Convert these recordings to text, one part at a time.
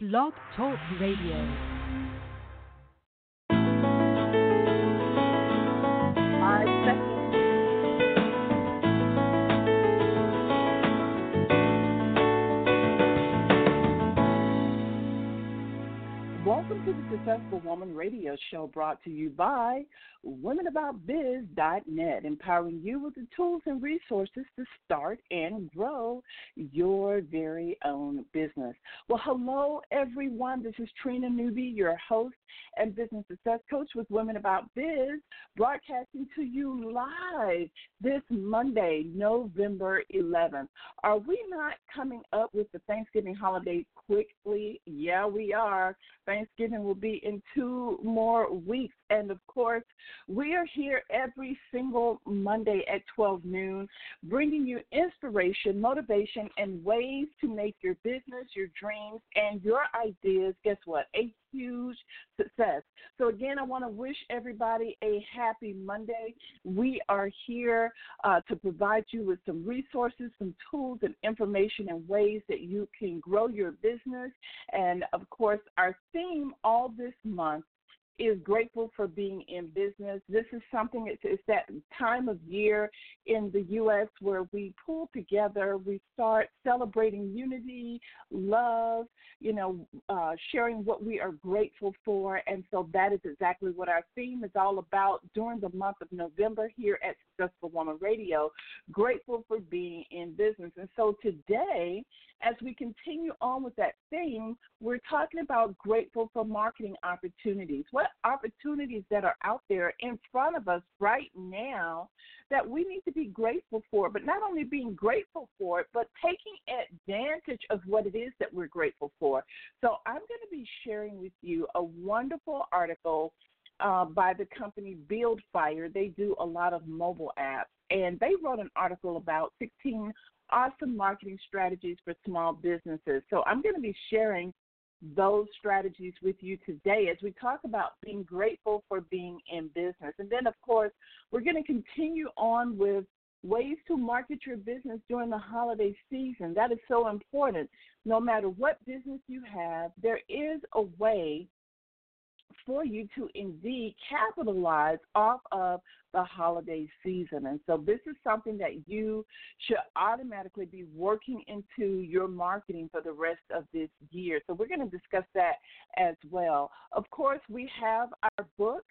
Blog Talk Radio. Welcome to the Successful Woman Radio Show brought to you by WomenAboutBiz.net, empowering you with the tools and resources to start and grow your very own business. Well, hello, everyone. This is Trina Newby, your host and business success coach with Women About Biz, broadcasting to you live this Monday, November 11th. Are we not coming up with the Thanksgiving holiday quickly? Yeah, we are. Thanksgiving will be in two more weeks. And of course, we are here every single Monday at 12 noon, bringing you inspiration, motivation, and ways to make your business, your dreams, and your ideas, guess what? A huge success. So, again, I want to wish everybody a happy Monday. We are here uh, to provide you with some resources, some tools, and information and ways that you can grow your business. And, of course, our theme all this month is grateful for being in business. This is something, it's, it's that time of year in the U.S. where we pull together, we start celebrating unity, love, you know, uh, sharing what we are grateful for. And so that is exactly what our theme is all about during the month of November here at Successful Woman Radio. Grateful for being in business. And so today, as we continue on with that theme, we're talking about grateful for marketing opportunities. What opportunities that are out there in front of us right now that we need to be grateful for, but not only being grateful for it, but taking advantage of what it is that we're grateful for. So I'm going to be sharing with you a wonderful article uh, by the company Buildfire. They do a lot of mobile apps, and they wrote an article about 16 awesome marketing strategies for small businesses. So I'm going to be sharing those strategies with you today as we talk about being grateful for being in business. And then, of course, we're going to continue on with ways to market your business during the holiday season. That is so important. No matter what business you have, there is a way for you to indeed capitalize off of the holiday season. And so this is something that you should automatically be working into your marketing for the rest of this year. So we're going to discuss that as well. Of course, we have our book,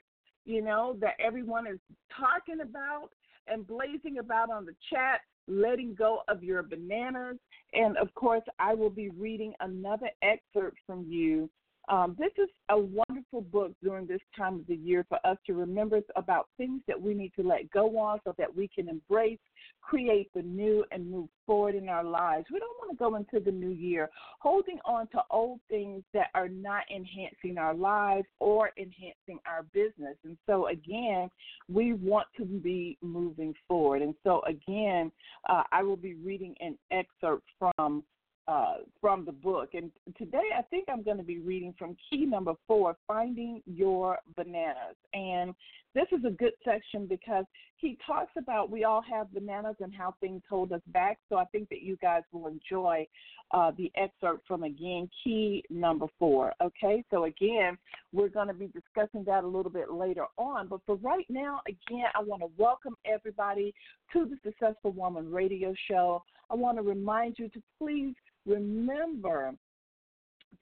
you know, that everyone is talking about and blazing about on the chat letting go of your bananas. And of course, I will be reading another excerpt from you um, this is a wonderful book during this time of the year for us to remember about things that we need to let go of so that we can embrace, create the new, and move forward in our lives. We don't want to go into the new year holding on to old things that are not enhancing our lives or enhancing our business. And so, again, we want to be moving forward. And so, again, uh, I will be reading an excerpt from uh, from the book. And today I think I'm going to be reading from key number four, Finding Your Bananas. And this is a good section because he talks about we all have bananas and how things hold us back. So I think that you guys will enjoy uh, the excerpt from again, key number four. Okay, so again, we're going to be discussing that a little bit later on. But for right now, again, I want to welcome everybody to the Successful Woman radio show. I want to remind you to please remember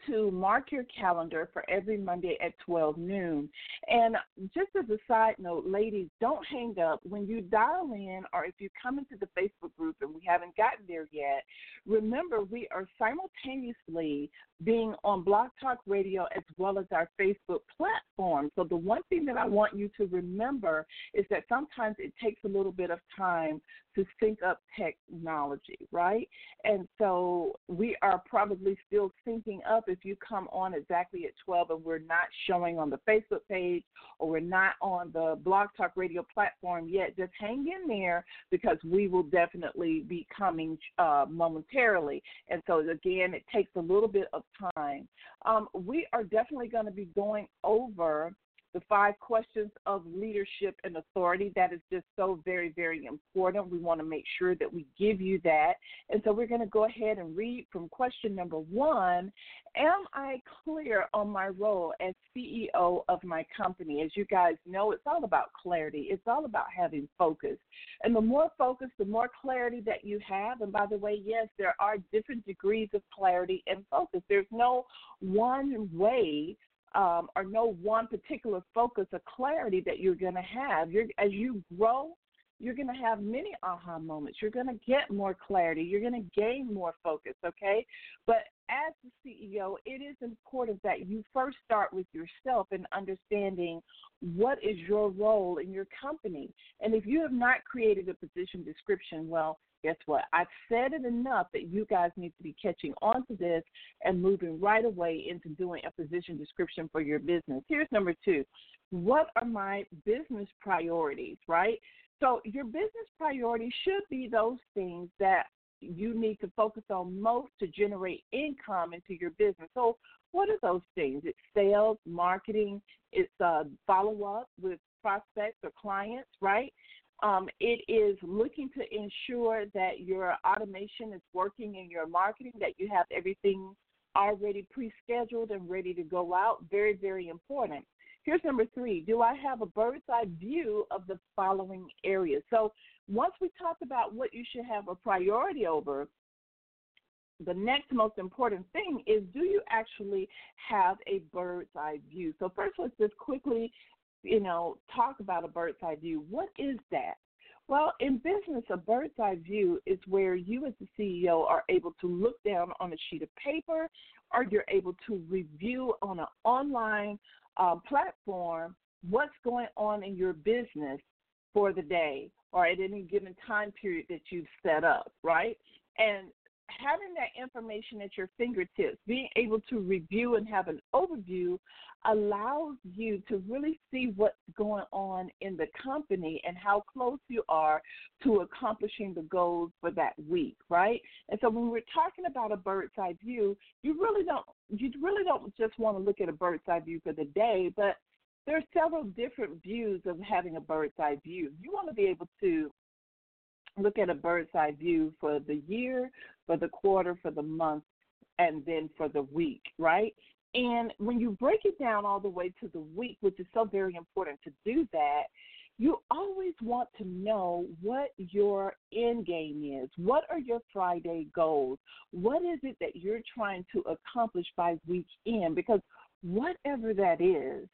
to mark your calendar for every Monday at 12 noon. And just as a side note, ladies, don't hang up. When you dial in or if you come into the Facebook group and we haven't gotten there yet, remember we are simultaneously being on Blog Talk Radio as well as our Facebook platform. So the one thing that I want you to remember is that sometimes it takes a little bit of time to sync up technology, right? And so we are probably still syncing up if you come on exactly at 12 and we're not showing on the Facebook page or we're not on the Blog Talk Radio platform yet. Just hang in there because we will definitely be coming uh, momentarily. And so, again, it takes a little bit of time. Um, we are definitely going to be going over the five questions of leadership and authority. That is just so very, very important. We want to make sure that we give you that. And so we're going to go ahead and read from question number one Am I clear on my role as CEO of my company? As you guys know, it's all about clarity, it's all about having focus. And the more focus, the more clarity that you have. And by the way, yes, there are different degrees of clarity and focus. There's no one way um, or no one particular focus or clarity that you're going to have. You're, as you grow, you're going to have many aha moments. You're going to get more clarity. You're going to gain more focus, okay? But as the CEO, it is important that you first start with yourself and understanding what is your role in your company. And if you have not created a position description, well, guess what? I've said it enough that you guys need to be catching on to this and moving right away into doing a position description for your business. Here's number two What are my business priorities, right? So, your business priorities should be those things that you need to focus on most to generate income into your business. So, what are those things? It's sales, marketing, it's uh, follow up with prospects or clients, right? Um, it is looking to ensure that your automation is working in your marketing, that you have everything already pre scheduled and ready to go out. Very, very important. Here's number three Do I have a bird's eye view of the following areas? So, once we talk about what you should have a priority over, the next most important thing is do you actually have a bird's eye view? So, first, let's just quickly you know, talk about a bird's eye view. What is that? Well, in business, a bird's eye view is where you, as the CEO, are able to look down on a sheet of paper or you're able to review on an online uh, platform what's going on in your business for the day or at any given time period that you've set up, right? And having that information at your fingertips, being able to review and have an overview allows you to really see what's going on in the company and how close you are to accomplishing the goals for that week, right? And so when we're talking about a bird's eye view, you really don't you really don't just want to look at a bird's eye view for the day, but there are several different views of having a bird's eye view. You want to be able to look at a bird's eye view for the year, for the quarter, for the month, and then for the week, right? And when you break it down all the way to the week, which is so very important to do that, you always want to know what your end game is. What are your Friday goals? What is it that you're trying to accomplish by week end? Because whatever that is,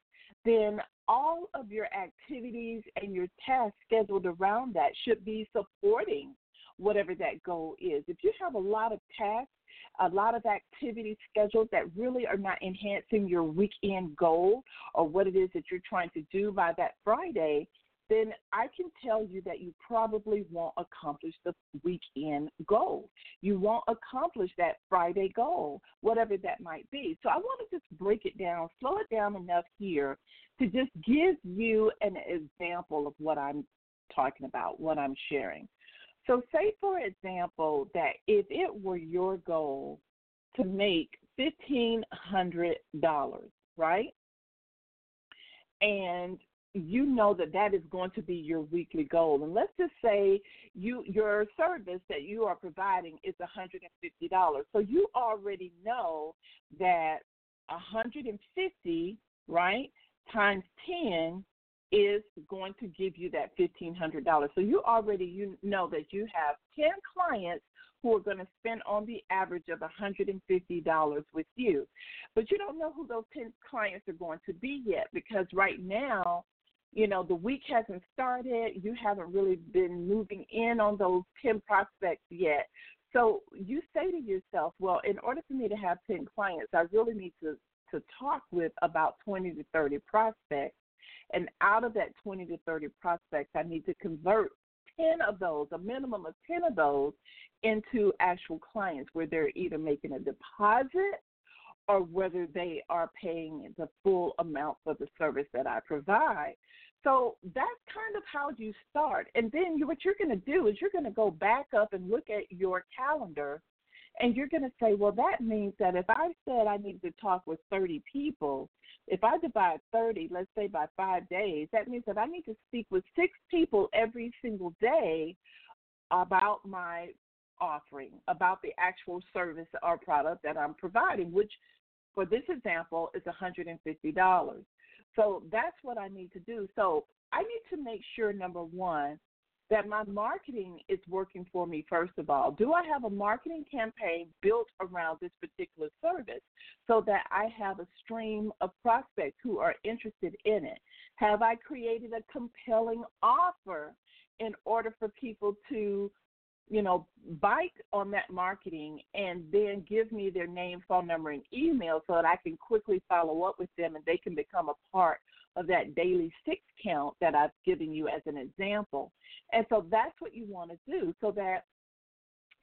then all of your activities and your tasks scheduled around that should be supporting whatever that goal is. If you have a lot of tasks, a lot of activities scheduled that really are not enhancing your weekend goal or what it is that you're trying to do by that Friday, then I can tell you that you probably won't accomplish the weekend goal. You won't accomplish that Friday goal, whatever that might be. So I want to just break it down, slow it down enough here to just give you an example of what I'm talking about, what I'm sharing. So, say for example that if it were your goal to make $1,500, right? And you know that that is going to be your weekly goal and let's just say you your service that you are providing is $150 so you already know that 150 right times 10 is going to give you that $1,500. So you already you know that you have 10 clients who are going to spend on the average of $150 with you. But you don't know who those 10 clients are going to be yet because right now, you know, the week hasn't started. You haven't really been moving in on those 10 prospects yet. So you say to yourself, well, in order for me to have 10 clients, I really need to to talk with about 20 to 30 prospects. And out of that 20 to 30 prospects, I need to convert 10 of those, a minimum of 10 of those, into actual clients where they're either making a deposit or whether they are paying the full amount for the service that I provide. So that's kind of how you start. And then what you're going to do is you're going to go back up and look at your calendar And you're going to say, well, that means that if I said I need to talk with 30 people, if I divide 30, let's say by five days, that means that I need to speak with six people every single day about my offering, about the actual service or product that I'm providing, which for this example is $150. So that's what I need to do. So I need to make sure, number one, that my marketing is working for me, first of all. Do I have a marketing campaign built around this particular service so that I have a stream of prospects who are interested in it? Have I created a compelling offer in order for people to you know, bite on that marketing and then give me their name, phone number, and email so that I can quickly follow up with them and they can become a part of that daily six count that I've given you as an example. And so that's what you want to do so that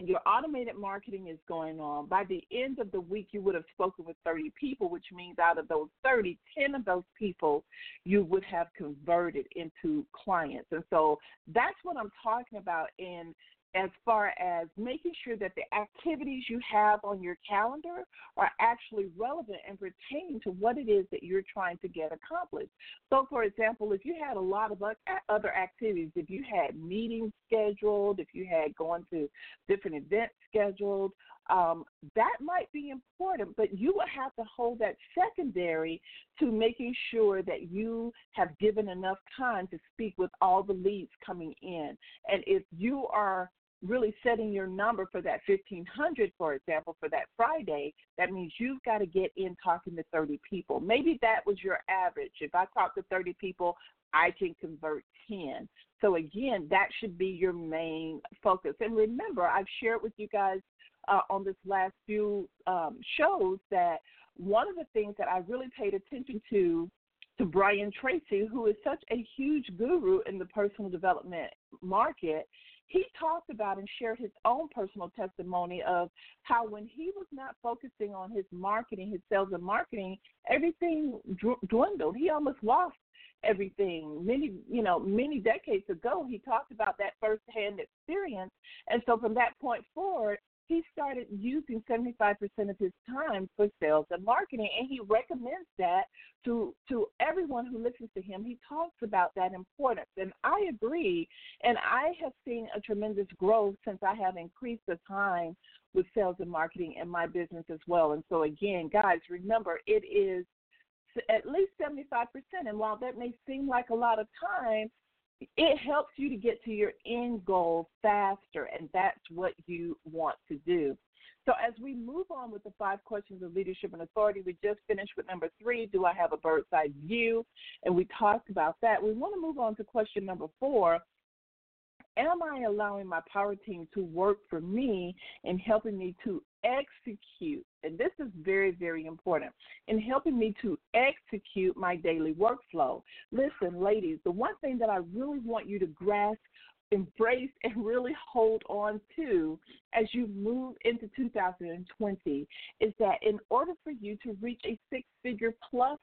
your automated marketing is going on. By the end of the week, you would have spoken with 30 people, which means out of those 30, 10 of those people you would have converted into clients. And so that's what I'm talking about in as far as making sure that the activities you have on your calendar are actually relevant and pertain to what it is that you're trying to get accomplished. So, for example, if you had a lot of other activities, if you had meetings scheduled, if you had going to different events scheduled, um, that might be important, but you will have to hold that secondary to making sure that you have given enough time to speak with all the leads coming in. And if you are really setting your number for that 1500 for example for that friday that means you've got to get in talking to 30 people. Maybe that was your average. If i talk to 30 people i can convert 10 so again that should be your main focus. And remember i've shared with you guys uh, on this last few um, shows that one of the things that i really paid attention to to Brian Tracy, who is such a huge guru in the personal development market, he talked about and shared his own personal testimony of how when he was not focusing on his marketing, his sales and marketing, everything dwindled. He almost lost everything many you know many decades ago he talked about that firsthand experience and so from that point forward he started using 75% of his time for sales and marketing and he recommends that to to everyone who listens to him. He talks about that importance and i agree. And i have seen a tremendous growth since i have increased the time with sales and marketing in my business as well. And so again guys remember it is at least 75% and while that may seem like a lot of time it helps you to get to your end goal faster, and that's what you want to do. So, as we move on with the five questions of leadership and authority, we just finished with number three Do I have a bird's eye view? And we talked about that. We want to move on to question number four Am I allowing my power team to work for me and helping me to execute, and this is very, very important, in helping me to execute my daily workflow. Listen, ladies, the one thing that I really want you to grasp embrace and really hold on to as you move into 2020 is that in order for you to reach a six figure plus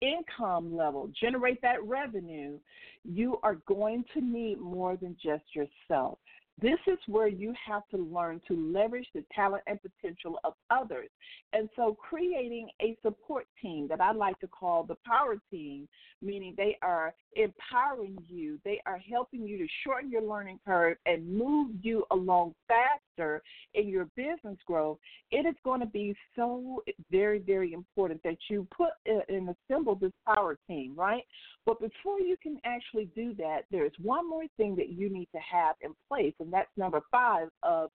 income level, generate that revenue, you are going to need more than just yourself. This is where you have to learn to leverage the talent and potential of others. And so, creating a support team that I like to call the power team, meaning they are empowering you, they are helping you to shorten your learning curve and move you along faster in your business growth. It is going to be so very, very important that you put and assemble this power team, right? But before you can actually do that, there's one more thing that you need to have in place, and that's number five of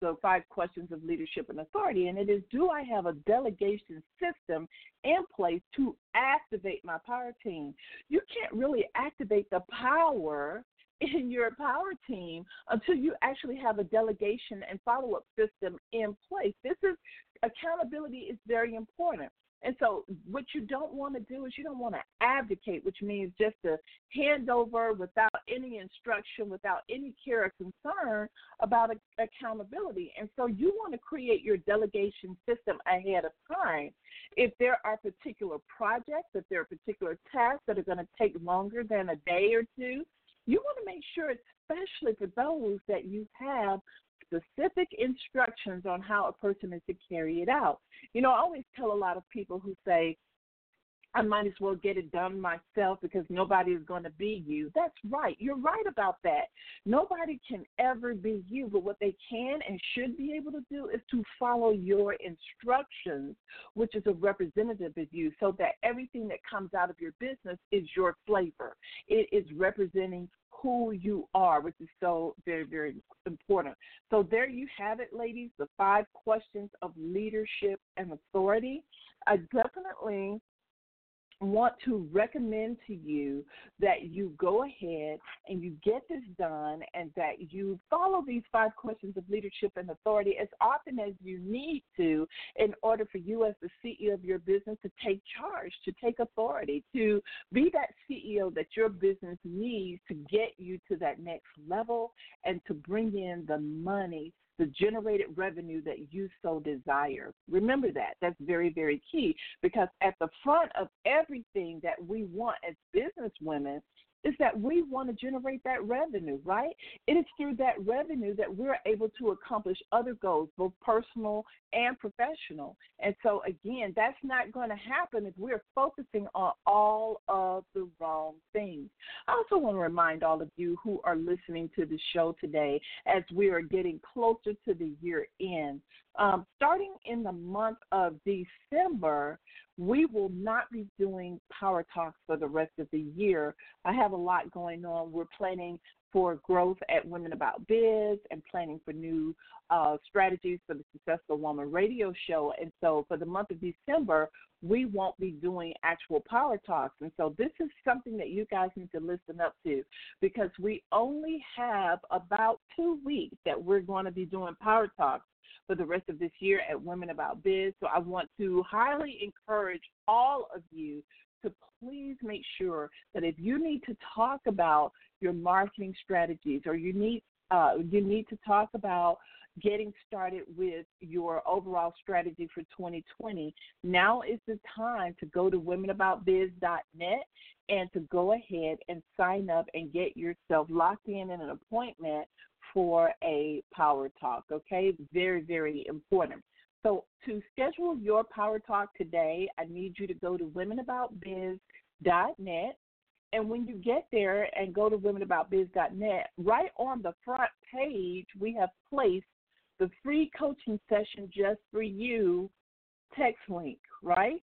the five questions of leadership and authority, and it is do I have a delegation system in place to activate my power team? You can't really activate the power in your power team until you actually have a delegation and follow up system in place. This is accountability is very important. And so, what you don't want to do is you don't want to advocate, which means just to hand over without any instruction, without any care or concern about accountability. And so, you want to create your delegation system ahead of time. If there are particular projects, if there are particular tasks that are going to take longer than a day or two, you want to make sure, especially for those that you have specific instructions on how a person is to carry it out. You know, I always tell a lot of people who say, I might as well get it done myself because nobody is going to be you. That's right. You're right about that. Nobody can ever be you, but what they can and should be able to do is to follow your instructions, which is a representative of you, so that everything that comes out of your business is your flavor. It is representing who you are, which is so very, very important. So, there you have it, ladies the five questions of leadership and authority. I definitely want to recommend to you that you go ahead and you get this done and that you follow these five questions of leadership and authority as often as you need to in order for you as the CEO of your business to take charge, to take authority, to be that CEO that your business needs to get you to that next level and to bring in the money the generated revenue that you so desire. Remember that. That's very, very key because at the front of everything that we want as business women is that we want to generate that revenue, right? It is through that revenue that we're able to accomplish other goals, both personal and professional. And so, again, that's not going to happen if we're focusing on all of the wrong things. I also want to remind all of you who are listening to the show today as we are getting closer to the year end. Um, starting in the month of December, we will not be doing Power Talks for the rest of the year. I have a lot going on. We're planning for growth at Women About Biz and planning for new uh, strategies for the Successful Woman radio show. And so for the month of December, we won't be doing actual Power Talks. And so this is something that you guys need to listen up to because we only have about two weeks that we're going to be doing Power Talks for the rest of this year at Women About Biz. So I want to highly encourage all of you to please make sure that if you need to talk about your marketing strategies or you need uh, you need to talk about getting started with your overall strategy for 2020, now is the time to go to womenaboutbiz.net and to go ahead and sign up and get yourself locked in in an appointment for a power talk, okay? Very, very important. So, to schedule your power talk today, I need you to go to womenaboutbiz.net. And when you get there and go to womenaboutbiz.net, right on the front page, we have placed the free coaching session just for you text link, right?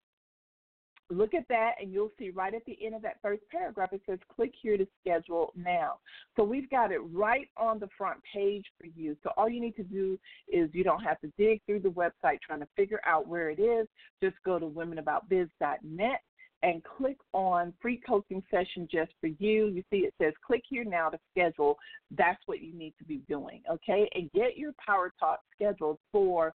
Look at that and you'll see right at the end of that first paragraph it says click here to schedule now so we've got it right on the front page for you so all you need to do is you don't have to dig through the website trying to figure out where it is just go to womenaboutbiz.net and click on free coaching session just for you. You see it says click here now to schedule. That's what you need to be doing, okay? And get your Power Talk scheduled for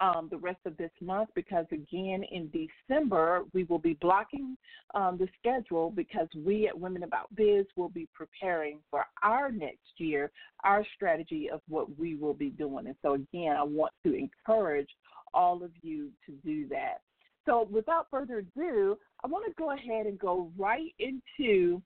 um, the rest of this month because, again, in December, we will be blocking um, the schedule because we at Women About Biz will be preparing for our next year, our strategy of what we will be doing. And so, again, I want to encourage all of you to do that. So, without further ado, I want to go ahead and go right into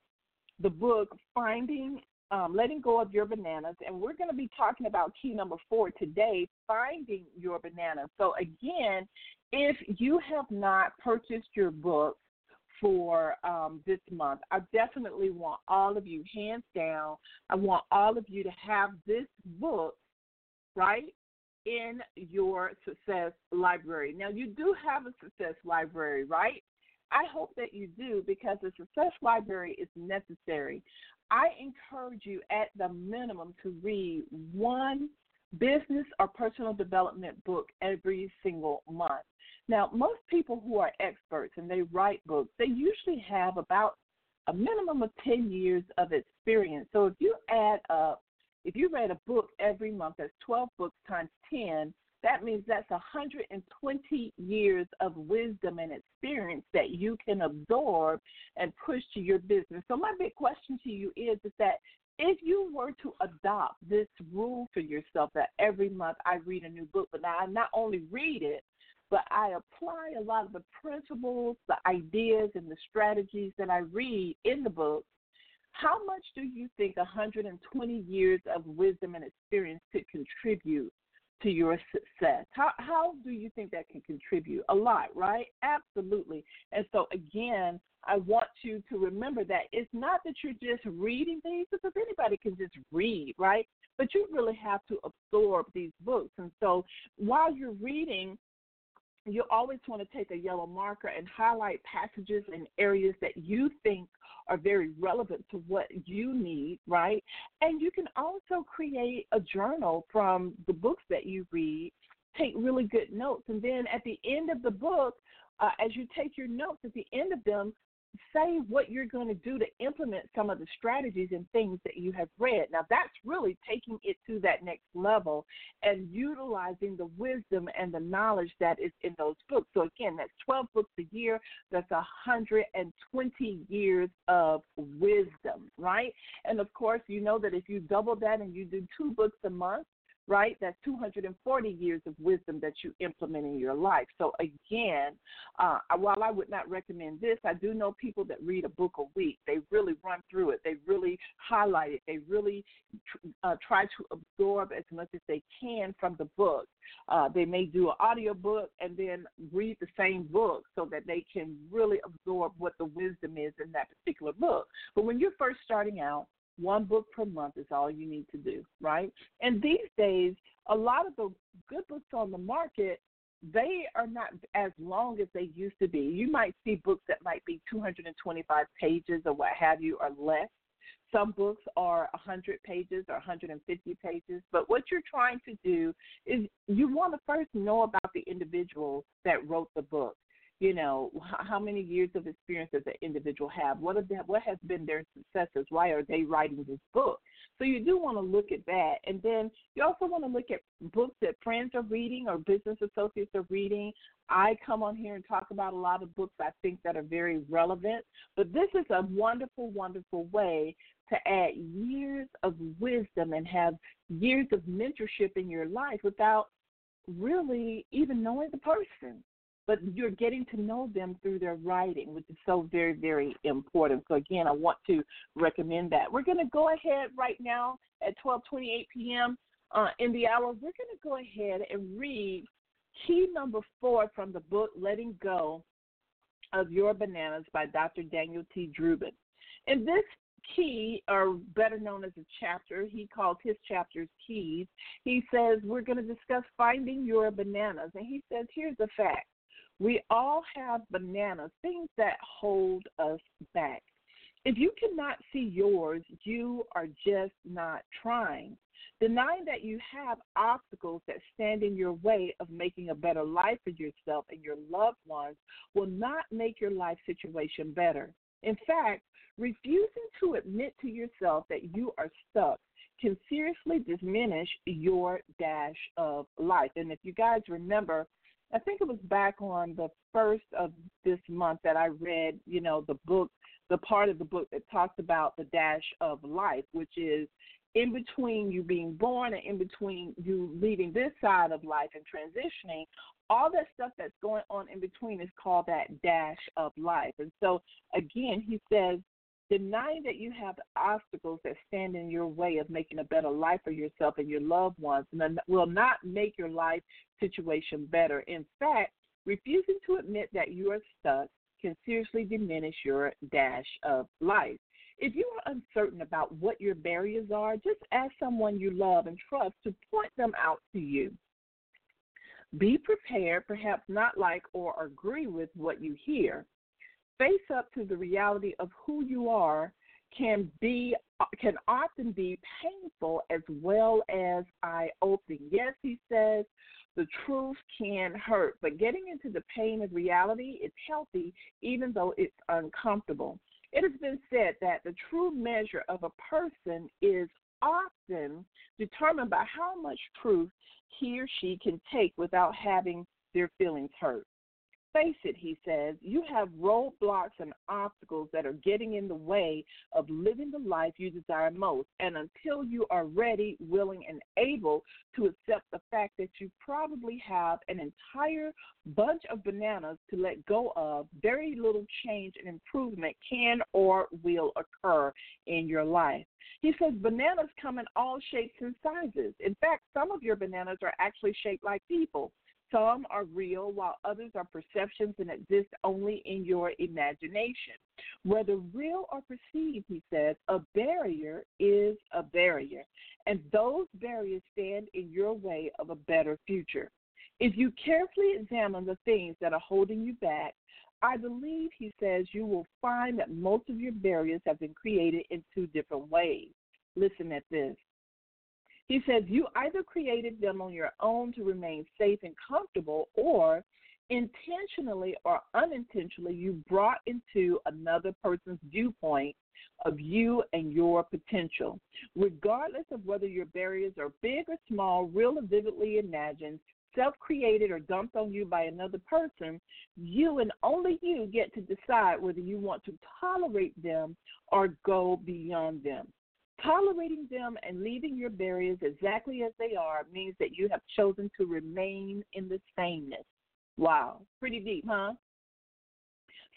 the book, Finding um, letting go of your bananas. And we're going to be talking about key number four today finding your bananas. So, again, if you have not purchased your book for um, this month, I definitely want all of you, hands down, I want all of you to have this book, right? In your success library. Now, you do have a success library, right? I hope that you do because the success library is necessary. I encourage you at the minimum to read one business or personal development book every single month. Now, most people who are experts and they write books, they usually have about a minimum of 10 years of experience. So if you add up, if you read a book every month, that's 12 books times 10, that means that's 120 years of wisdom and experience that you can absorb and push to your business. So my big question to you is, is that if you were to adopt this rule for yourself that every month I read a new book, but now I not only read it, but I apply a lot of the principles, the ideas, and the strategies that I read in the book How much do you think 120 years of wisdom and experience could contribute to your success? How how do you think that can contribute? A lot, right? Absolutely. And so again, I want you to remember that it's not that you're just reading these because anybody can just read, right? But you really have to absorb these books. And so while you're reading, you always want to take a yellow marker and highlight passages and areas that you think are very relevant to what you need, right? And you can also create a journal from the books that you read, take really good notes, and then at the end of the book, uh, as you take your notes, at the end of them, say what you're going to do to implement some of the strategies and things that you have read. Now, that's really taking it to that next level and utilizing the wisdom and the knowledge that is in those books. So, again, that's 12 books a year, that's 120 years of wisdom, right? And of course, you know that if you double that and you do two books a month, right? That's 240 years of wisdom that you implement in your life. So, again, uh, while I would not recommend this, I do know people that read a book a week. They really run through it, they really highlight it, they really uh, try to absorb as much as they can from the book. Uh, they may do an audio book and then read the same book so that they can really absorb what the wisdom is in that particular book. But when you're first starting out, one book per month is all you need to do, right? And these days, a lot of the good books on the market, they are not as long as they used to be. You might see books that might be 225 pages or what have you or less. Some books are 100 pages or 150 pages, but what you're trying to do is you want to first know about the individual that wrote the book you know how many years of experience does the individual have? What the, what has been their successes? Why are they writing this book? So you do want to look at that and then you also want to look at books that friends are reading or business associates are reading. I come on here and talk about a lot of books i think that are very relevant but this is a wonderful wonderful way to add years of wisdom and have years of mentorship in your life without really even knowing the person but you're getting to know them through their writing, which is so very, very important. So again, I want to recommend that. We're going to go ahead right now at 12:28 p.m. Uh, in the hour. We're going to go ahead and read key number four from the book "Letting Go of Your Bananas" by Dr. Daniel T. Drubin. And this key, or better known as a chapter, he calls his chapters keys. He says, We're going to discuss finding your bananas. And he says, Here's the fact we all have bananas, things that hold us back. If you cannot see yours, you are just not trying. Denying that you have obstacles that stand in your way of making a better life for yourself and your loved ones will not make your life situation better. In fact, refusing to admit to yourself that you are stuck can seriously diminish your dash of life. And if you guys remember, I think it was back on the first of this month that I read, you know, the book, the part of the book that talks about the dash of life, which is in between you being born and in between you leaving this side of life and transitioning, all that stuff that's going on in between is called that dash of life. And so, again, he says Denying that you have obstacles that stand in your way of making a better life for yourself and your loved ones and will not make your life situation better. In fact, refusing to admit that you are stuck can seriously diminish your dash of life. If you are uncertain about what your barriers are, just ask someone you love and trust to point them out to you. Be prepared, perhaps not like or agree with what you hear, face up to the reality of who you are can be can often be painful as well as eye opening. Yes, he says the truth can hurt, but getting into the pain of reality is healthy even though it's uncomfortable. It has been said that the true measure of a person is often determined by how much truth he or she can take without having their feelings hurt. Face it, he says, you have roadblocks and obstacles that are getting in the way of living the life you desire most. And until you are ready, willing, and able to accept the fact that you probably have an entire bunch of bananas to let go of, very little change and improvement can or will occur in your life. He says bananas come in all shapes and sizes. In fact, some of your bananas are actually shaped like people. Some are real, while others are perceptions and exist only in your imagination. Whether real or perceived, he says, a barrier is a barrier, and those barriers stand in your way of a better future. If you carefully examine the things that are holding you back, I believe, he says, you will find that most of your barriers have been created in two different ways. Listen at this. He says, You either created them on your own to remain safe and comfortable, or intentionally or unintentionally, you brought into another person's viewpoint of you and your potential. Regardless of whether your barriers are big or small, real or vividly imagined, self created or dumped on you by another person, you and only you get to decide whether you want to tolerate them or go beyond them. Tolerating them and leaving your barriers exactly as they are means that you have chosen to remain in the sameness. Wow, pretty deep, huh?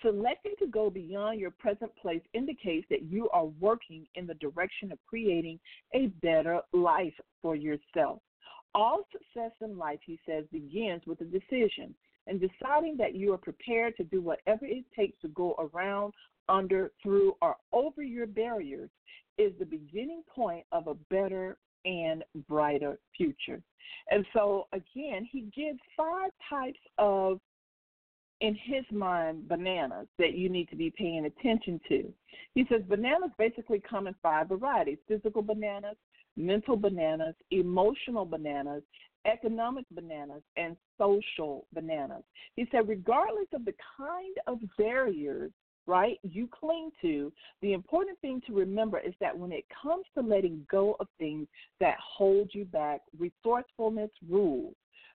Selecting to go beyond your present place indicates that you are working in the direction of creating a better life for yourself. All success in life, he says, begins with a decision and deciding that you are prepared to do whatever it takes to go around, under, through, or over your barriers is the beginning point of a better and brighter future. And so, again, he gives five types of, in his mind, bananas that you need to be paying attention to. He says bananas basically come in five varieties physical bananas, mental bananas, emotional bananas, economic bananas, and social bananas. He said, regardless of the kind of barriers right, you cling to, the important thing to remember is that when it comes to letting go of things that hold you back, resourcefulness rules.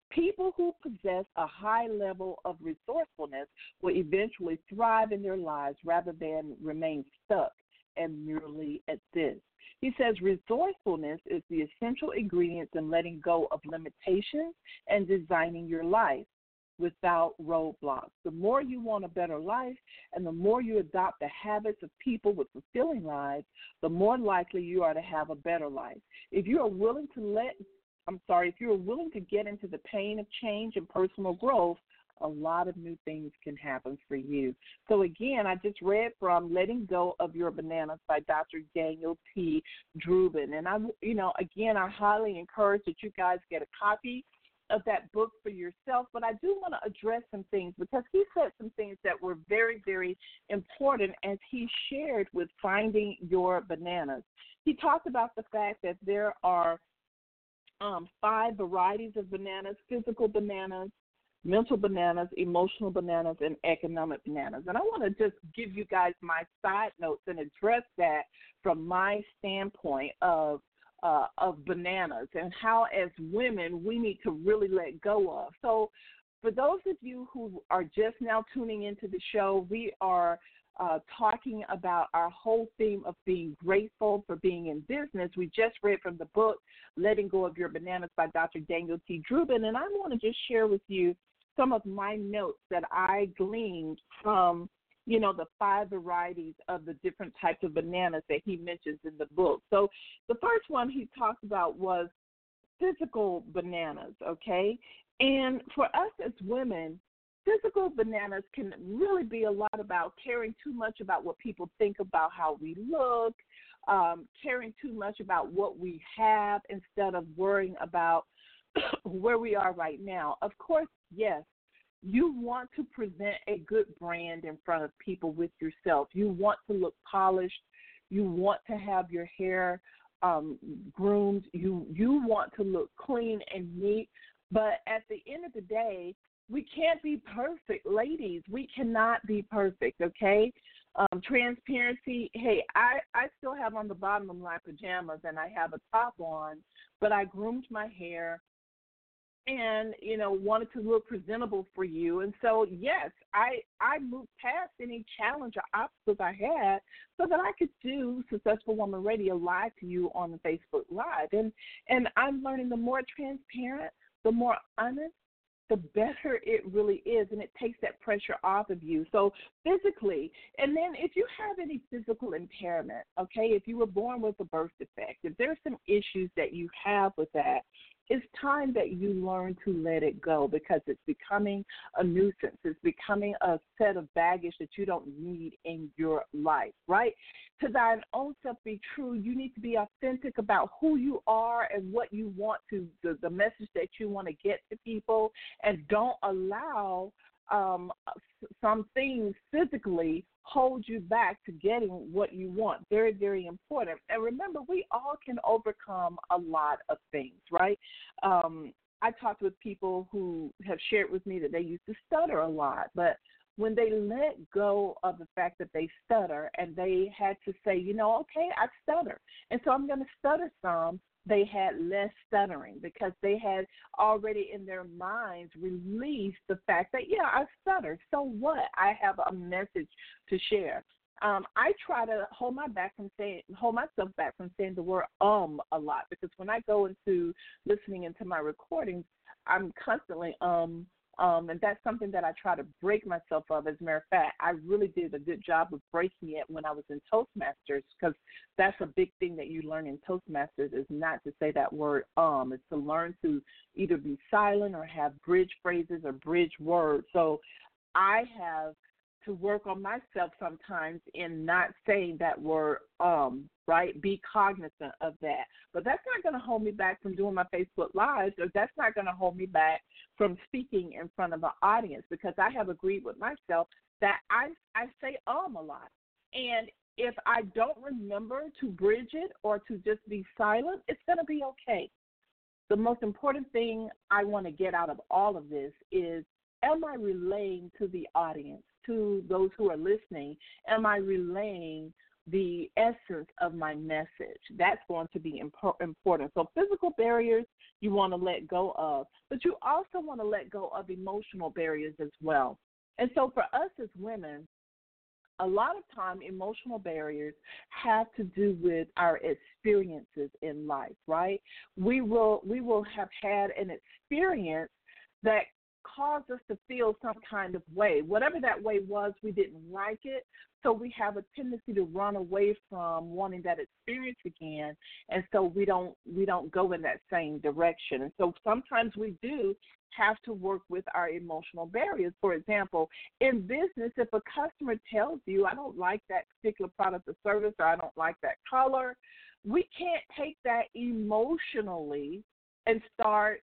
People who possess a high level of resourcefulness will eventually thrive in their lives rather than remain stuck and merely exist. He says resourcefulness is the essential ingredient in letting go of limitations and designing your life without roadblocks. The more you want a better life and the more you adopt the habits of people with fulfilling lives, the more likely you are to have a better life. If you are willing to let I'm sorry, if you're willing to get into the pain of change and personal growth, a lot of new things can happen for you. So again, I just read from Letting Go of Your Bananas by Dr. Daniel T. Drubin. And I you know, again, I highly encourage that you guys get a copy of that book for yourself, but I do want to address some things because he said some things that were very, very important as he shared with finding your bananas. He talked about the fact that there are um, five varieties of bananas physical bananas, mental bananas, emotional bananas, and economic bananas. And I want to just give you guys my side notes and address that from my standpoint of uh, of bananas and how, as women, we need to really let go of. So, for those of you who are just now tuning into the show, we are uh, talking about our whole theme of being grateful for being in business. We just read from the book Letting Go of Your Bananas by Dr. Daniel T. Drubin, and I want to just share with you some of my notes that I gleaned from you know, the five varieties of the different types of bananas that he mentions in the book. So the first one he talked about was physical bananas, okay? And for us as women, physical bananas can really be a lot about caring too much about what people think about how we look, um, caring too much about what we have instead of worrying about where we are right now. Of course, yes, you want to present a good brand in front of people with yourself. You want to look polished. You want to have your hair um, groomed. You you want to look clean and neat. But at the end of the day, we can't be perfect, ladies. We cannot be perfect. Okay. Um, transparency. Hey, I I still have on the bottom of my pajamas and I have a top on, but I groomed my hair. And you know wanted to look presentable for you. And so yes i i moved past any challenge or obstacles i had so that i could do successful woman radio live to you on the facebook live. And and i'm learning the more transparent the more honest the better it really is and it takes that pressure off of you. So physically and then if you have any physical impairment okay if you were born with a birth defect if there's some issues that you have with that it's time that you learn to let it go because it's becoming a nuisance. It's becoming a set of baggage that you don't need in your life, right? To thine own self be true, you need to be authentic about who you are and what you want to, the, the message that you want to get to people, and don't allow um, some things physically hold you back to getting what you want. Very, very important. And remember, we all can overcome a lot of things, right? Um, I talked with people who have shared with me that they used to stutter a lot, but when they let go of the fact that they stutter and they had to say, you know, okay, I stutter, and so I'm going to stutter some they had less stuttering because they had already in their minds released the fact that yeah i stutter so what? I have a message to share. Um, I try to hold my back from saying hold myself back from saying the word um a lot because when I go into listening into my recordings, I'm constantly um um, and that's something that I try to break myself of. As a matter of fact, I really did a good job of breaking it when I was in Toastmasters because that's a big thing that you learn in Toastmasters is not to say that word um. It's to learn to either be silent or have bridge phrases or bridge words. So I have to work on myself sometimes in not saying that word um right? Be cognizant of that. But that's not going to hold me back from doing my facebook lives or that's not going to hold me back from speaking in front of an audience because i have agreed with myself that i i say um a lot. And if i don't remember to bridge it or to just be silent it's going to be okay. The most important thing i want to get out of all of this is am i relaying to the audience to those who are listening, am I relaying the essence of my message? That's going to be important. So, physical barriers you want to let go of, but you also want to let go of emotional barriers as well. And so, for us as women, a lot of time emotional barriers have to do with our experiences in life right we will we will have had an experience that caused us to feel some kind of way. Whatever that way was, we didn't like it. So we have a tendency to run away from wanting that experience again, and so we don't we don't go in that same direction. And so sometimes we do have to work with our emotional barriers. For example, in business, if a customer tells you, "I don't like that particular product or service," or "I don't like that color," we can't take that emotionally and start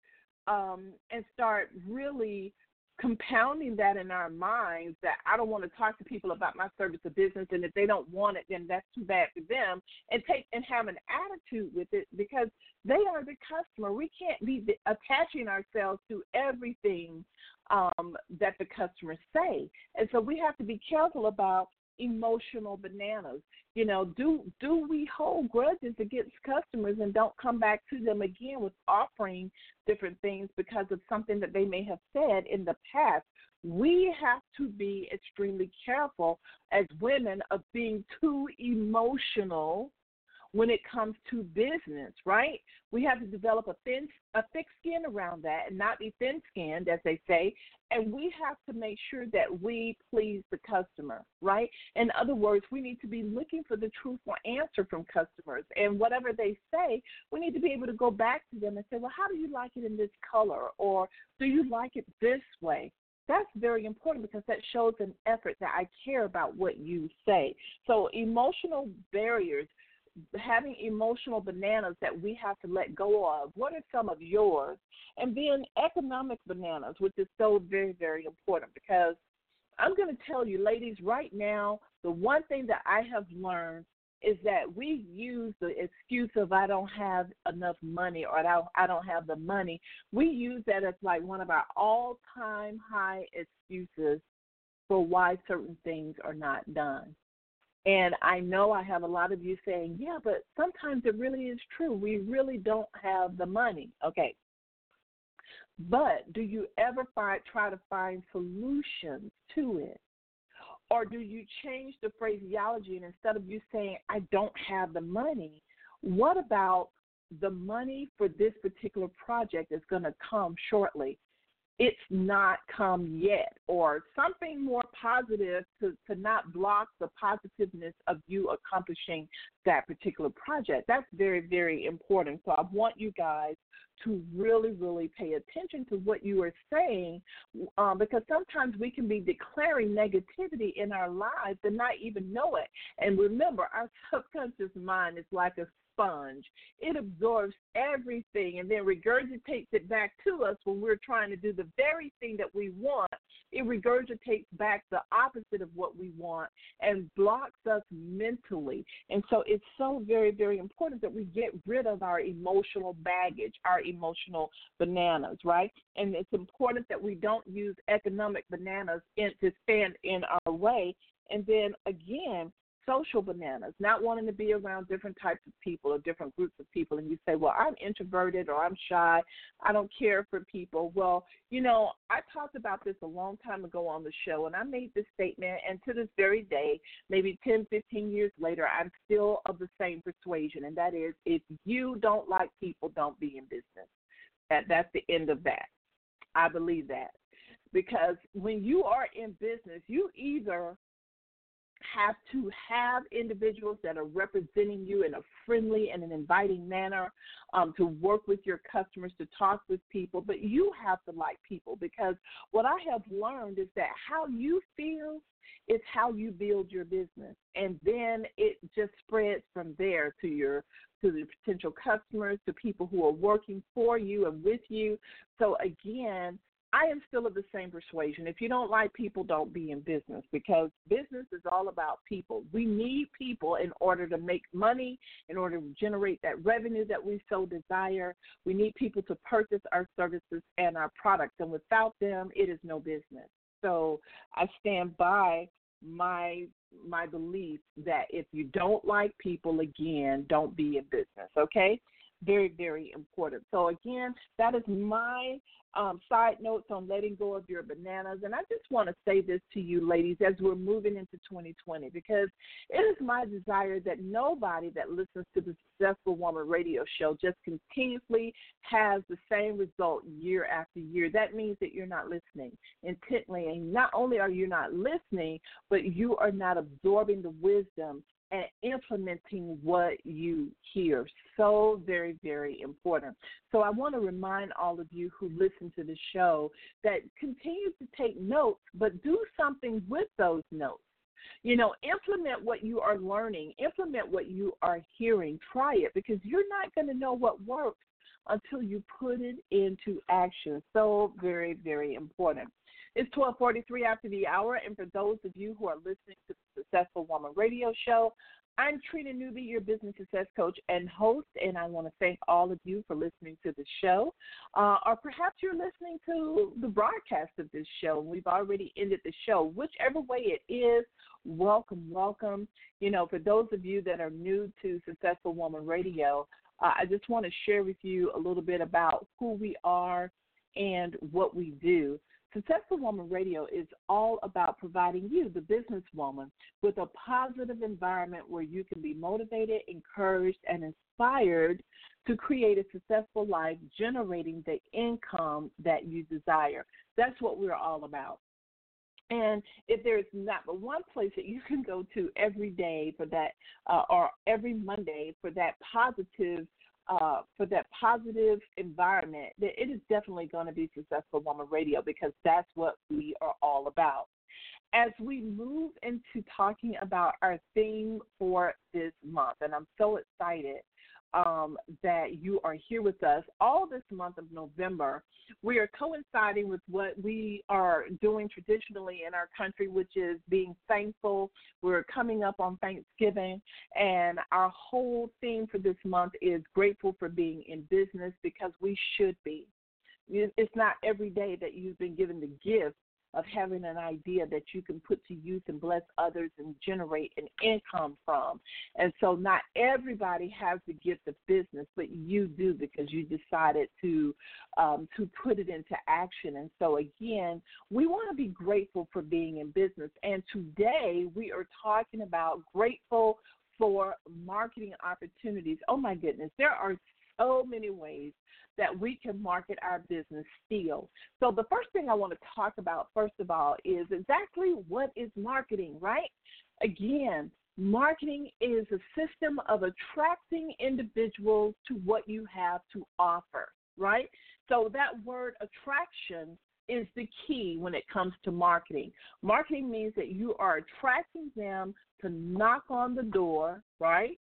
um, and start really compounding that in our minds that I don't want to talk to people about my service or business and if they don't want it then that's too bad for them and take and have an attitude with it because they are the customer. We can't be attaching ourselves to everything um, that the customers say. And so we have to be careful about emotional bananas. You know, do do we hold grudges against customers and don't come back to them again with offering different things because of something that they may have said in the past? We have to be extremely careful as women of being too emotional when it comes to business, right? We have to develop a thin a thick skin around that and not be thin skinned, as they say. And we have to make sure that we please the customer, right? In other words, we need to be looking for the truthful answer from customers. And whatever they say, we need to be able to go back to them and say, well, how do you like it in this color? Or do you like it this way? that's very important because that shows an effort that I care about what you say. So, emotional barriers having emotional bananas that we have to let go of. What are some of yours? And then economic bananas, which is so very, very important because I'm going to tell you, ladies, right now, the one thing that I have learned is that we use the excuse of I don't have enough money or I don't, I don't have the money. We use that as like one of our all time high excuses for why certain things are not done. And I know I have a lot of you saying, yeah, but sometimes it really is true. We really don't have the money. Okay. But do you ever find, try to find solutions to it? Or do you change the phraseology and instead of you saying, I don't have the money, what about the money for this particular project is going to come shortly? It's not come yet, or something more positive to, to not block the positiveness of you accomplishing that particular project. That's very, very important. So I want you guys to really, really pay attention to what you are saying um, because sometimes we can be declaring negativity in our lives and not even know it. And remember, our subconscious mind is like a sponge. It absorbs everything and then regurgitates it back to us when we're trying to do the very thing that we want. It regurgitates back the opposite of what we want and blocks us mentally. And so it's so very, very important that we get rid of our emotional baggage, our emotional bananas, right? And it's important that we don't use economic bananas in, to stand in our way. And then again, social bananas, not wanting to be around different types of people or different groups of people, and you say, Well, I'm introverted or I'm shy, I don't care for people. Well, you know, I talked about this a long time ago on the show, and I made this statement, and to this very day, maybe 10, 15 years later, I'm still of the same persuasion, and that is if you don't like people, don't be in business. That, that's the end of that. I believe that. Because when you are in business, you either have to have individuals that are representing you in a friendly and an inviting manner um, to work with your customers, to talk with people, but you have to like people because what I have learned is that how you feel is how you build your business. And then it just spreads from there to your to the potential customers, to people who are working for you and with you. So again, I am still of the same persuasion. If you don't like people, don't be in business because business is all about people. We need people in order to make money, in order to generate that revenue that we so desire. We need people to purchase our services and our products, and without them, it is no business. So I stand by my my belief that if you don't like people again, don't be in business, okay? Very, very important. So again, that is my um, side notes on letting go of your bananas. And I just want to say this to you, ladies, as we're moving into 2020, because it is my desire that nobody that listens to the Successful Woman radio show just continuously has the same result year after year. That means that you're not listening intently. And not only are you not listening, but you are not absorbing the wisdom and implementing what you hear. So very, very important. So I want to remind all of you who listen to the show that continue to take notes, but do something with those notes. You know, implement what you are learning, implement what you are hearing, try it because you're not going to know what works until you put it into action. So very, very important. It's 12:43 after the hour, and for those of you who are listening to the Successful Woman Radio Show, I'm Trina Newby, your business success coach and host, and I want to thank all of you for listening to the show. Uh, or perhaps you're listening to the broadcast of this show, and we've already ended the show. Whichever way it is, welcome, welcome. You know, for those of you that are new to Successful Woman Radio, uh, I just want to share with you a little bit about who we are and what we do. Successful Woman Radio is all about providing you, the businesswoman, with a positive environment where you can be motivated, encouraged, and inspired to create a successful life, generating the income that you desire. That's what we're all about. And if there's not but one place that you can go to every day for that, uh, or every Monday for that positive uh, for that positive environment, that it is definitely going to be Successful Woman Radio because that's what we are all about. As we move into talking about our theme for this month, and I'm so excited um, that you are here with us all this month of November. We are coinciding with what we are doing traditionally in our country, which is being thankful. We're coming up on Thanksgiving, and our whole theme for this month is grateful for being in business because we should be. It's not every day that you've been given the gift of having an idea that you can put to use and bless others and generate an income from. And so not everybody has the gift of business, but you do because you decided to um, to put it into action. And so again, we want to be grateful for being in business. And today we are talking about grateful for marketing opportunities. Oh my goodness, there are so many ways that we can market our business still. So, the first thing I want to talk about, first of all, is exactly what is marketing, right? Again, marketing is a system of attracting individuals to what you have to offer, right? So, that word attraction is the key when it comes to marketing. Marketing means that you are attracting them to knock on the door, right?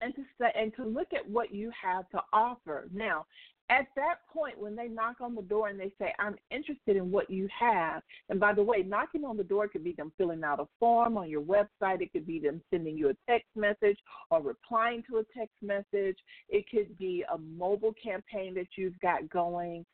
And to say and to look at what you have to offer. Now, at that point when they knock on the door and they say i'm interested in what you have and by the way knocking on the door could be them filling out a form on your website it could be them sending you a text message or replying to a text message it could be a mobile campaign that you've got going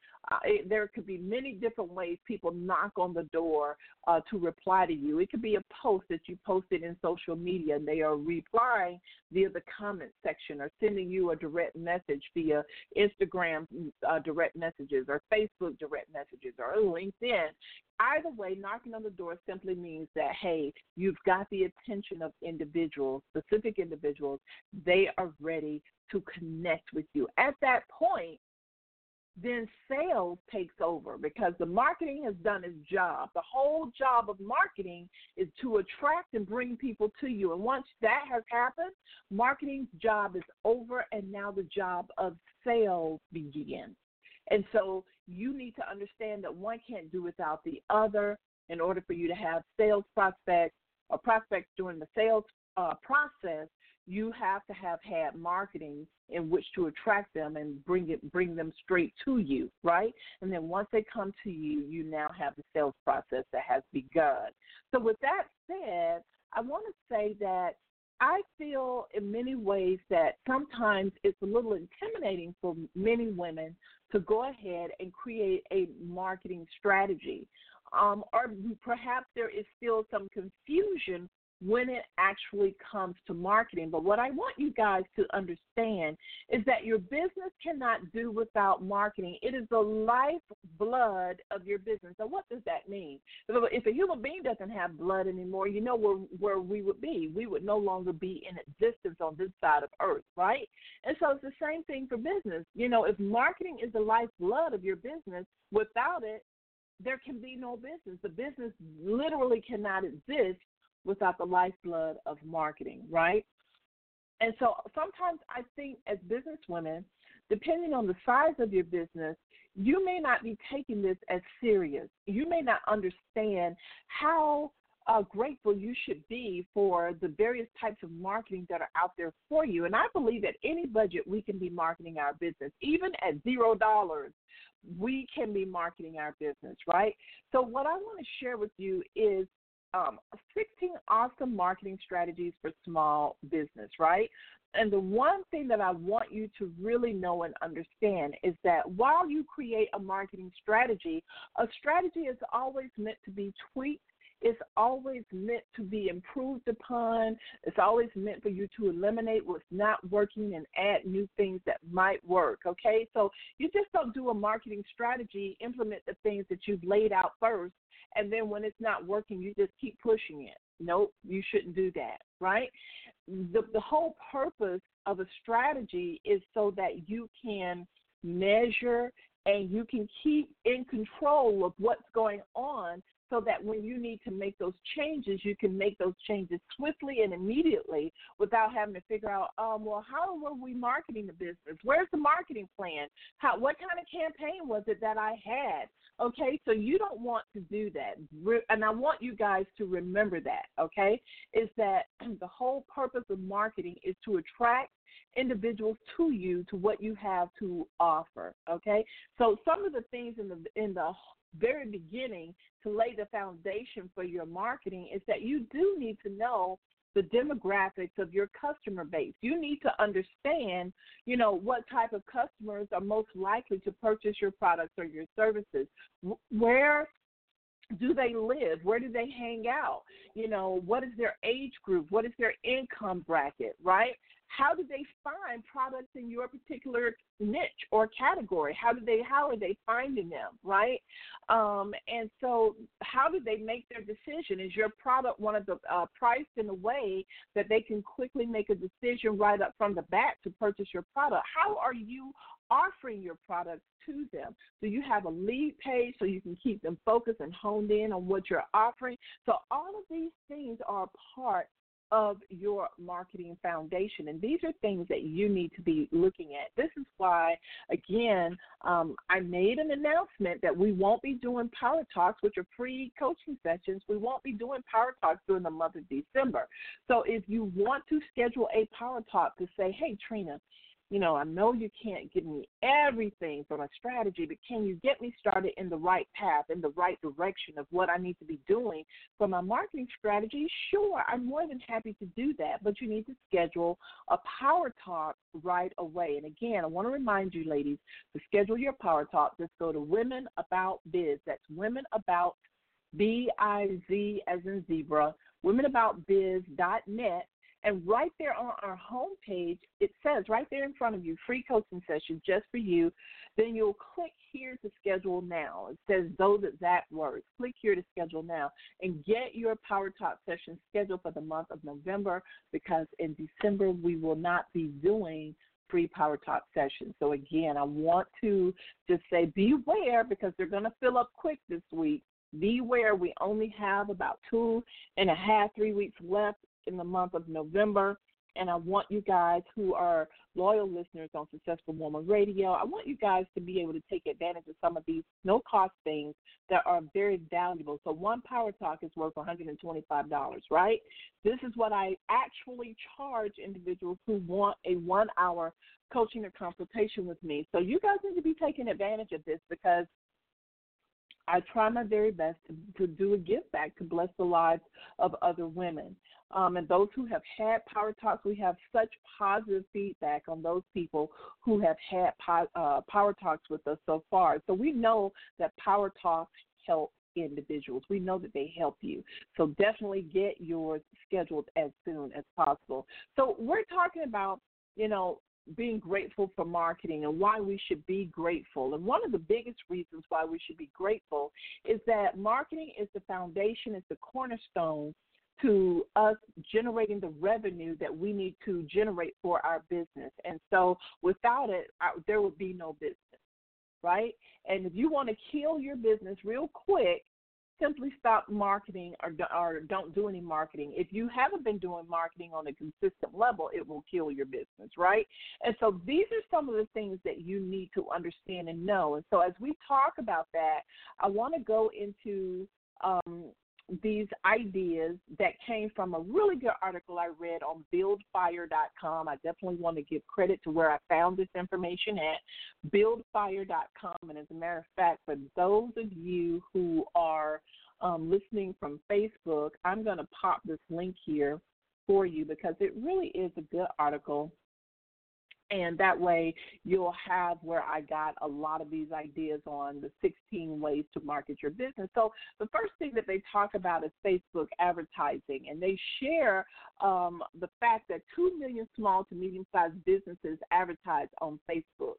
there could be many different ways people knock on the door uh, to reply to you. It could be a post that you posted in social media and they are replying via the comment section or sending you a direct message via Instagram uh, direct messages or Facebook direct messages or LinkedIn. Either way, knocking on the door simply means that, hey, you've got the attention of individuals, specific individuals. They are ready to connect with you. At that point, then sales takes over because the marketing has done its job. The whole job of marketing is to attract and bring people to you. And once that has happened, marketing's job is over and now the job of sales begins. And so you need to understand that one can't do without the other in order for you to have sales prospects or prospects during the sales uh, process you have to have had marketing in which to attract them and bring it bring them straight to you, right? And then once they come to you, you now have the sales process that has begun. So with that said, I want to say that I feel in many ways that sometimes it's a little intimidating for many women to go ahead and create a marketing strategy. Um, or perhaps there is still some confusion when it actually comes to marketing. But what I want you guys to understand is that your business cannot do without marketing. It is the lifeblood of your business. So what does that mean? If a human being doesn't have blood anymore, you know where where we would be. We would no longer be in existence on this side of earth, right? And so it's the same thing for business. You know, if marketing is the lifeblood of your business, without it, there can be no business. The business literally cannot exist without the lifeblood of marketing, right? And so sometimes I think as business women, depending on the size of your business, you may not be taking this as serious. You may not understand how uh, grateful you should be for the various types of marketing that are out there for you. And I believe at any budget we can be marketing our business, even at zero dollars. We can be marketing our business, right? So, what I want to share with you is um, 16 awesome marketing strategies for small business, right? And the one thing that I want you to really know and understand is that while you create a marketing strategy, a strategy is always meant to be tweaked. It's always meant to be improved upon. It's always meant for you to eliminate what's not working and add new things that might work. Okay, so you just don't do a marketing strategy, implement the things that you've laid out first, and then when it's not working, you just keep pushing it. Nope, you shouldn't do that, right? The the whole purpose of a strategy is so that you can measure and you can keep in control of what's going on so that when you need to make those changes, you can make those changes swiftly and immediately without having to figure out, um, well, how were we marketing the business? Where's the marketing plan? How, what kind of campaign was it that I had? Okay, so you don't want to do that. And I want you guys to remember that, okay? Is that the whole purpose of marketing is to attract individuals to you to what you have to offer okay so some of the things in the in the very beginning to lay the foundation for your marketing is that you do need to know the demographics of your customer base. You need to understand, you know, what type of customers are most likely to purchase your products or your services. Where do they live? Where do they hang out? You know, what is their age group? What is their income bracket, right? How do they find products in your particular niche or category? How do they how are they finding them, right? Um, and so how do they make their decision? Is your product one of the uh, priced in a way that they can quickly make a decision right up from the bat to purchase your product? How are you offering your product to them? Do you have a lead page so you can keep them focused and honed in on what you're offering? So all of these things are part of your marketing foundation. And these are things that you need to be looking at. This is why, again, um, I made an announcement that we won't be doing Power Talks, which are free coaching sessions. We won't be doing Power Talks during the month of December. So if you want to schedule a Power Talk to say, hey, Trina, you know, I know you can't give me everything from a strategy, but can you get me started in the right path, in the right direction of what I need to be doing for my marketing strategy? Sure, I'm more than happy to do that, but you need to schedule a power talk right away. And again, I want to remind you, ladies, to schedule your power talk, just go to Women About Biz. That's Women About B I Z as in zebra, womenaboutbiz.net and right there on our homepage, it says right there in front of you, free coaching session just for you. Then you'll click here to schedule now. It says those exact words. Click here to schedule now and get your Power Talk session scheduled for the month of November because in December we will not be doing free Power Talk sessions. So again, I want to just say beware because they're going to fill up quick this week. Beware, we only have about two and a half, three weeks left in the month of November. And I want you guys who are loyal listeners on Successful Woman Radio, I want you guys to be able to take advantage of some of these no cost things that are very valuable. So, one Power Talk is worth $125, right? This is what I actually charge individuals who want a one hour coaching or consultation with me. So, you guys need to be taking advantage of this because I try my very best to, to do a give back to bless the lives of other women. Um, and those who have had power talks, we have such positive feedback on those people who have had po- uh, power talks with us so far. So we know that power talks help individuals. We know that they help you. So definitely get yours scheduled as soon as possible. So we're talking about, you know, being grateful for marketing and why we should be grateful. And one of the biggest reasons why we should be grateful is that marketing is the foundation, it's the cornerstone to us generating the revenue that we need to generate for our business. And so without it, there would be no business, right? And if you want to kill your business real quick, simply stop marketing or, or don't do any marketing. If you haven't been doing marketing on a consistent level, it will kill your business, right? And so these are some of the things that you need to understand and know. And so as we talk about that, I want to go into um, these ideas that came from a really good article I read on buildfire.com. I definitely want to give credit to where I found this information at buildfire.com. And as a matter of fact, for those of you who are um, listening from Facebook, I'm going to pop this link here for you because it really is a good article and that way you'll have where I got a lot of these ideas on the 16 ways to market your business. So the first thing that they talk about is Facebook advertising, and they share um, the fact that 2 million small to medium sized businesses advertise on Facebook.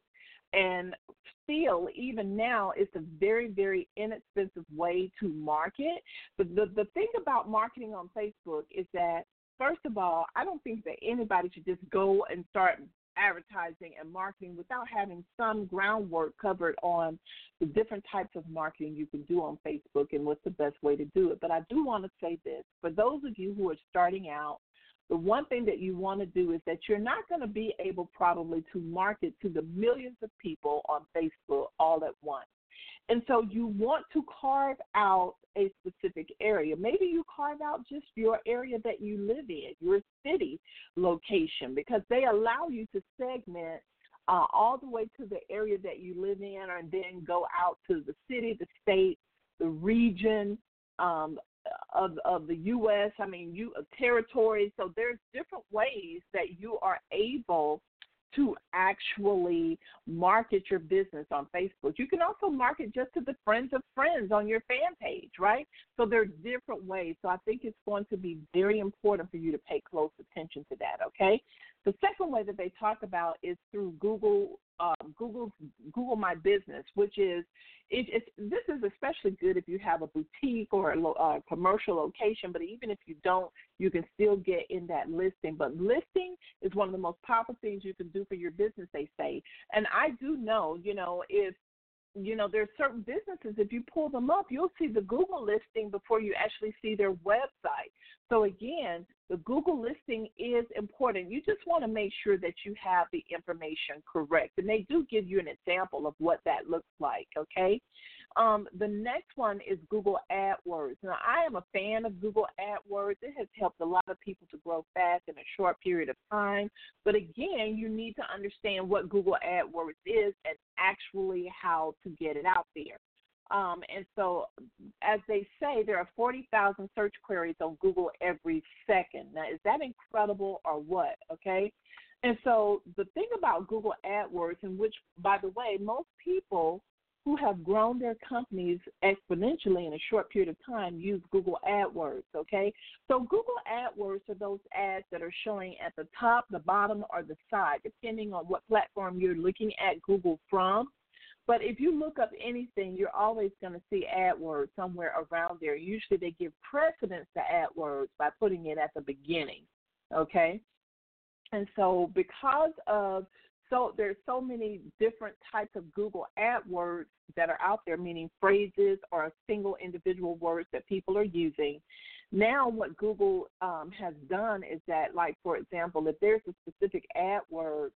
And still, even now, it's a very, very inexpensive way to market. But the, the thing about marketing on Facebook is that first of all, I don't think that anybody should just go and start advertising and marketing without having some groundwork covered on the different types of marketing you can do on Facebook and what's the best way to do it. But I do want to say this for those of you who are starting out, the one thing that you want to do is that you're not going to be able probably to market to the millions of people on Facebook all at once. And so you want to carve out a specific area. Maybe you carve out just your area that you live in, your city location, because they allow you to segment uh, all the way to the area that you live in, and then go out to the city, the state, the region um, of of the U.S. I mean, you uh, territories. So there's different ways that you are able to actually market your business on Facebook. You can also market just to the friends of friends on your fan page, right? So there are different ways. So I think it's going to be very important for you to pay close attention to that, okay? The second way that they talk about is through Google um, Google Google My Business, which is it, it's this is especially good if you have a boutique or a, a commercial location. But even if you don't, you can still get in that listing. But listing is one of the most powerful things you can do for your business. They say, and I do know, you know, if you know, there's certain businesses, if you pull them up, you'll see the Google listing before you actually see their website. So, again, the Google listing is important. You just want to make sure that you have the information correct. And they do give you an example of what that looks like, okay? Um, the next one is Google AdWords. Now, I am a fan of Google AdWords. It has helped a lot of people to grow fast in a short period of time. But again, you need to understand what Google AdWords is and actually how to get it out there. Um, and so, as they say, there are 40,000 search queries on Google every second. Now, is that incredible or what? Okay. And so, the thing about Google AdWords, in which, by the way, most people who have grown their companies exponentially in a short period of time use Google AdWords, okay? So Google AdWords are those ads that are showing at the top, the bottom, or the side, depending on what platform you're looking at Google from. But if you look up anything, you're always going to see AdWords somewhere around there. Usually they give precedence to AdWords by putting it at the beginning, okay? And so because of so there's so many different types of Google AdWords that are out there, meaning phrases or single individual words that people are using. Now, what Google um, has done is that, like for example, if there's a specific AdWord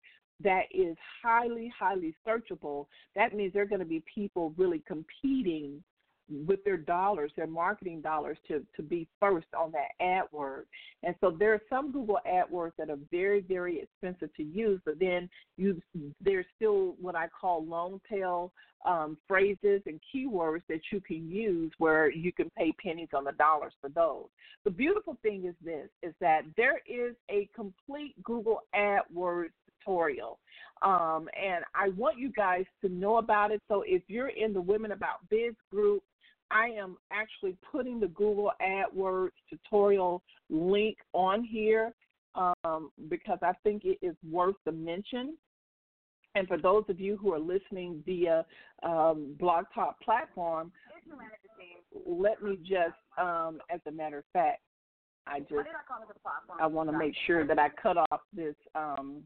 that is highly, highly searchable, that means there are going to be people really competing with their dollars, their marketing dollars, to to be first on that AdWord. And so there are some Google AdWords that are very, very expensive to use, but then you there's still what I call long tail um, phrases and keywords that you can use where you can pay pennies on the dollars for those. The beautiful thing is this: is that there is a complete Google AdWords tutorial. Um, and I want you guys to know about it. So if you're in the Women About Biz group, I am actually putting the Google AdWords tutorial link on here um, because I think it is worth the mention. And for those of you who are listening via um, Blog Talk platform, let me just, um, as a matter of fact, I just I want to make sure that I cut off this um,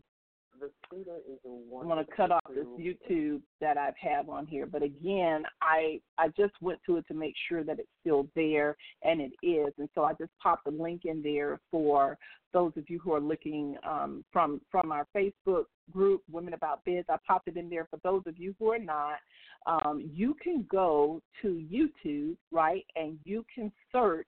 I'm to cut off this YouTube that I have on here, but again, I I just went to it to make sure that it's still there, and it is. And so I just popped a link in there for those of you who are looking um, from from our Facebook group, Women About Biz. I popped it in there for those of you who are not. Um, you can go to YouTube, right, and you can search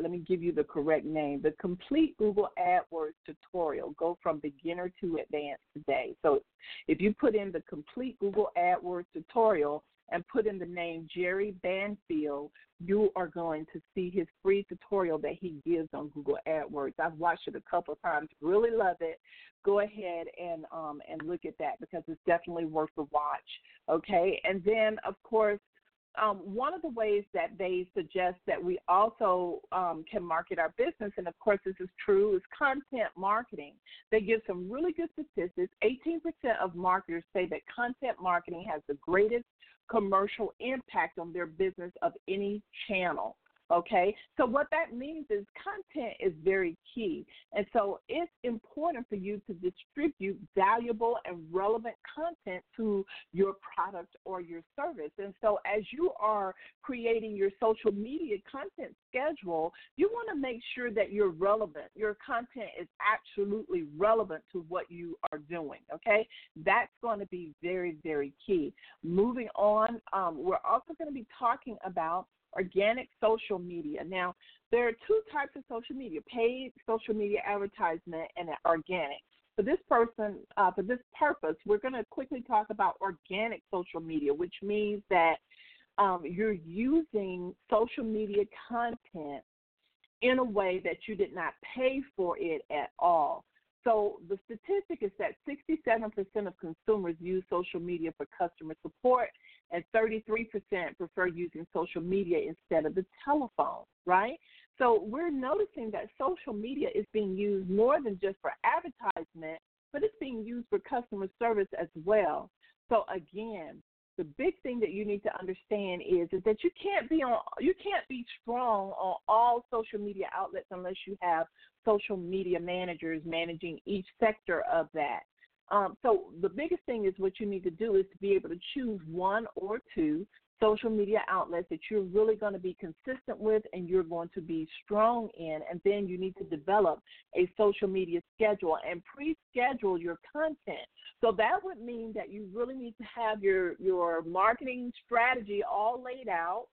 let me give you the correct name. The complete Google AdWords tutorial. Go from beginner to advanced today. So if you put in the complete Google AdWords tutorial and put in the name Jerry Banfield, you are going to see his free tutorial that he gives on Google AdWords. I've watched it a couple of times, really love it. Go ahead and um, and look at that because it's definitely worth the watch. Okay, and then of course um, one of the ways that they suggest that we also um, can market our business, and of course this is true, is content marketing. They give some really good statistics. 18% of marketers say that content marketing has the greatest commercial impact on their business of any channel. Okay, so what that means is content is very key. And so it's important for you to distribute valuable and relevant content to your product or your service. And so as you are creating your social media content schedule, you want to make sure that you're relevant. Your content is absolutely relevant to what you are doing. Okay, that's going to be very, very key. Moving on, um, we're also going to be talking about organic social media. Now, there are two types of social media paid social media advertisement and organic. For this person, uh, for this purpose, we're going to quickly talk about organic social media, which means that um, you're using social media content in a way that you did not pay for it at all. So the statistic is that 67% of consumers use social media for customer support, and 33% prefer using social media instead of the telephone, right? So we're noticing that social media is being used more than just for advertisement, but it's being used for customer service as well. So again, the big thing that you need to understand is is that you can't be on you can't be strong on all social media outlets unless you have social media managers managing each sector of that. Um, so the biggest thing is what you need to do is to be able to choose one or two social media outlets that you're really going to be consistent with and you're going to be strong in. And then you need to develop a social media schedule and pre schedule your content. So that would mean that you really need to have your, your marketing strategy all laid out.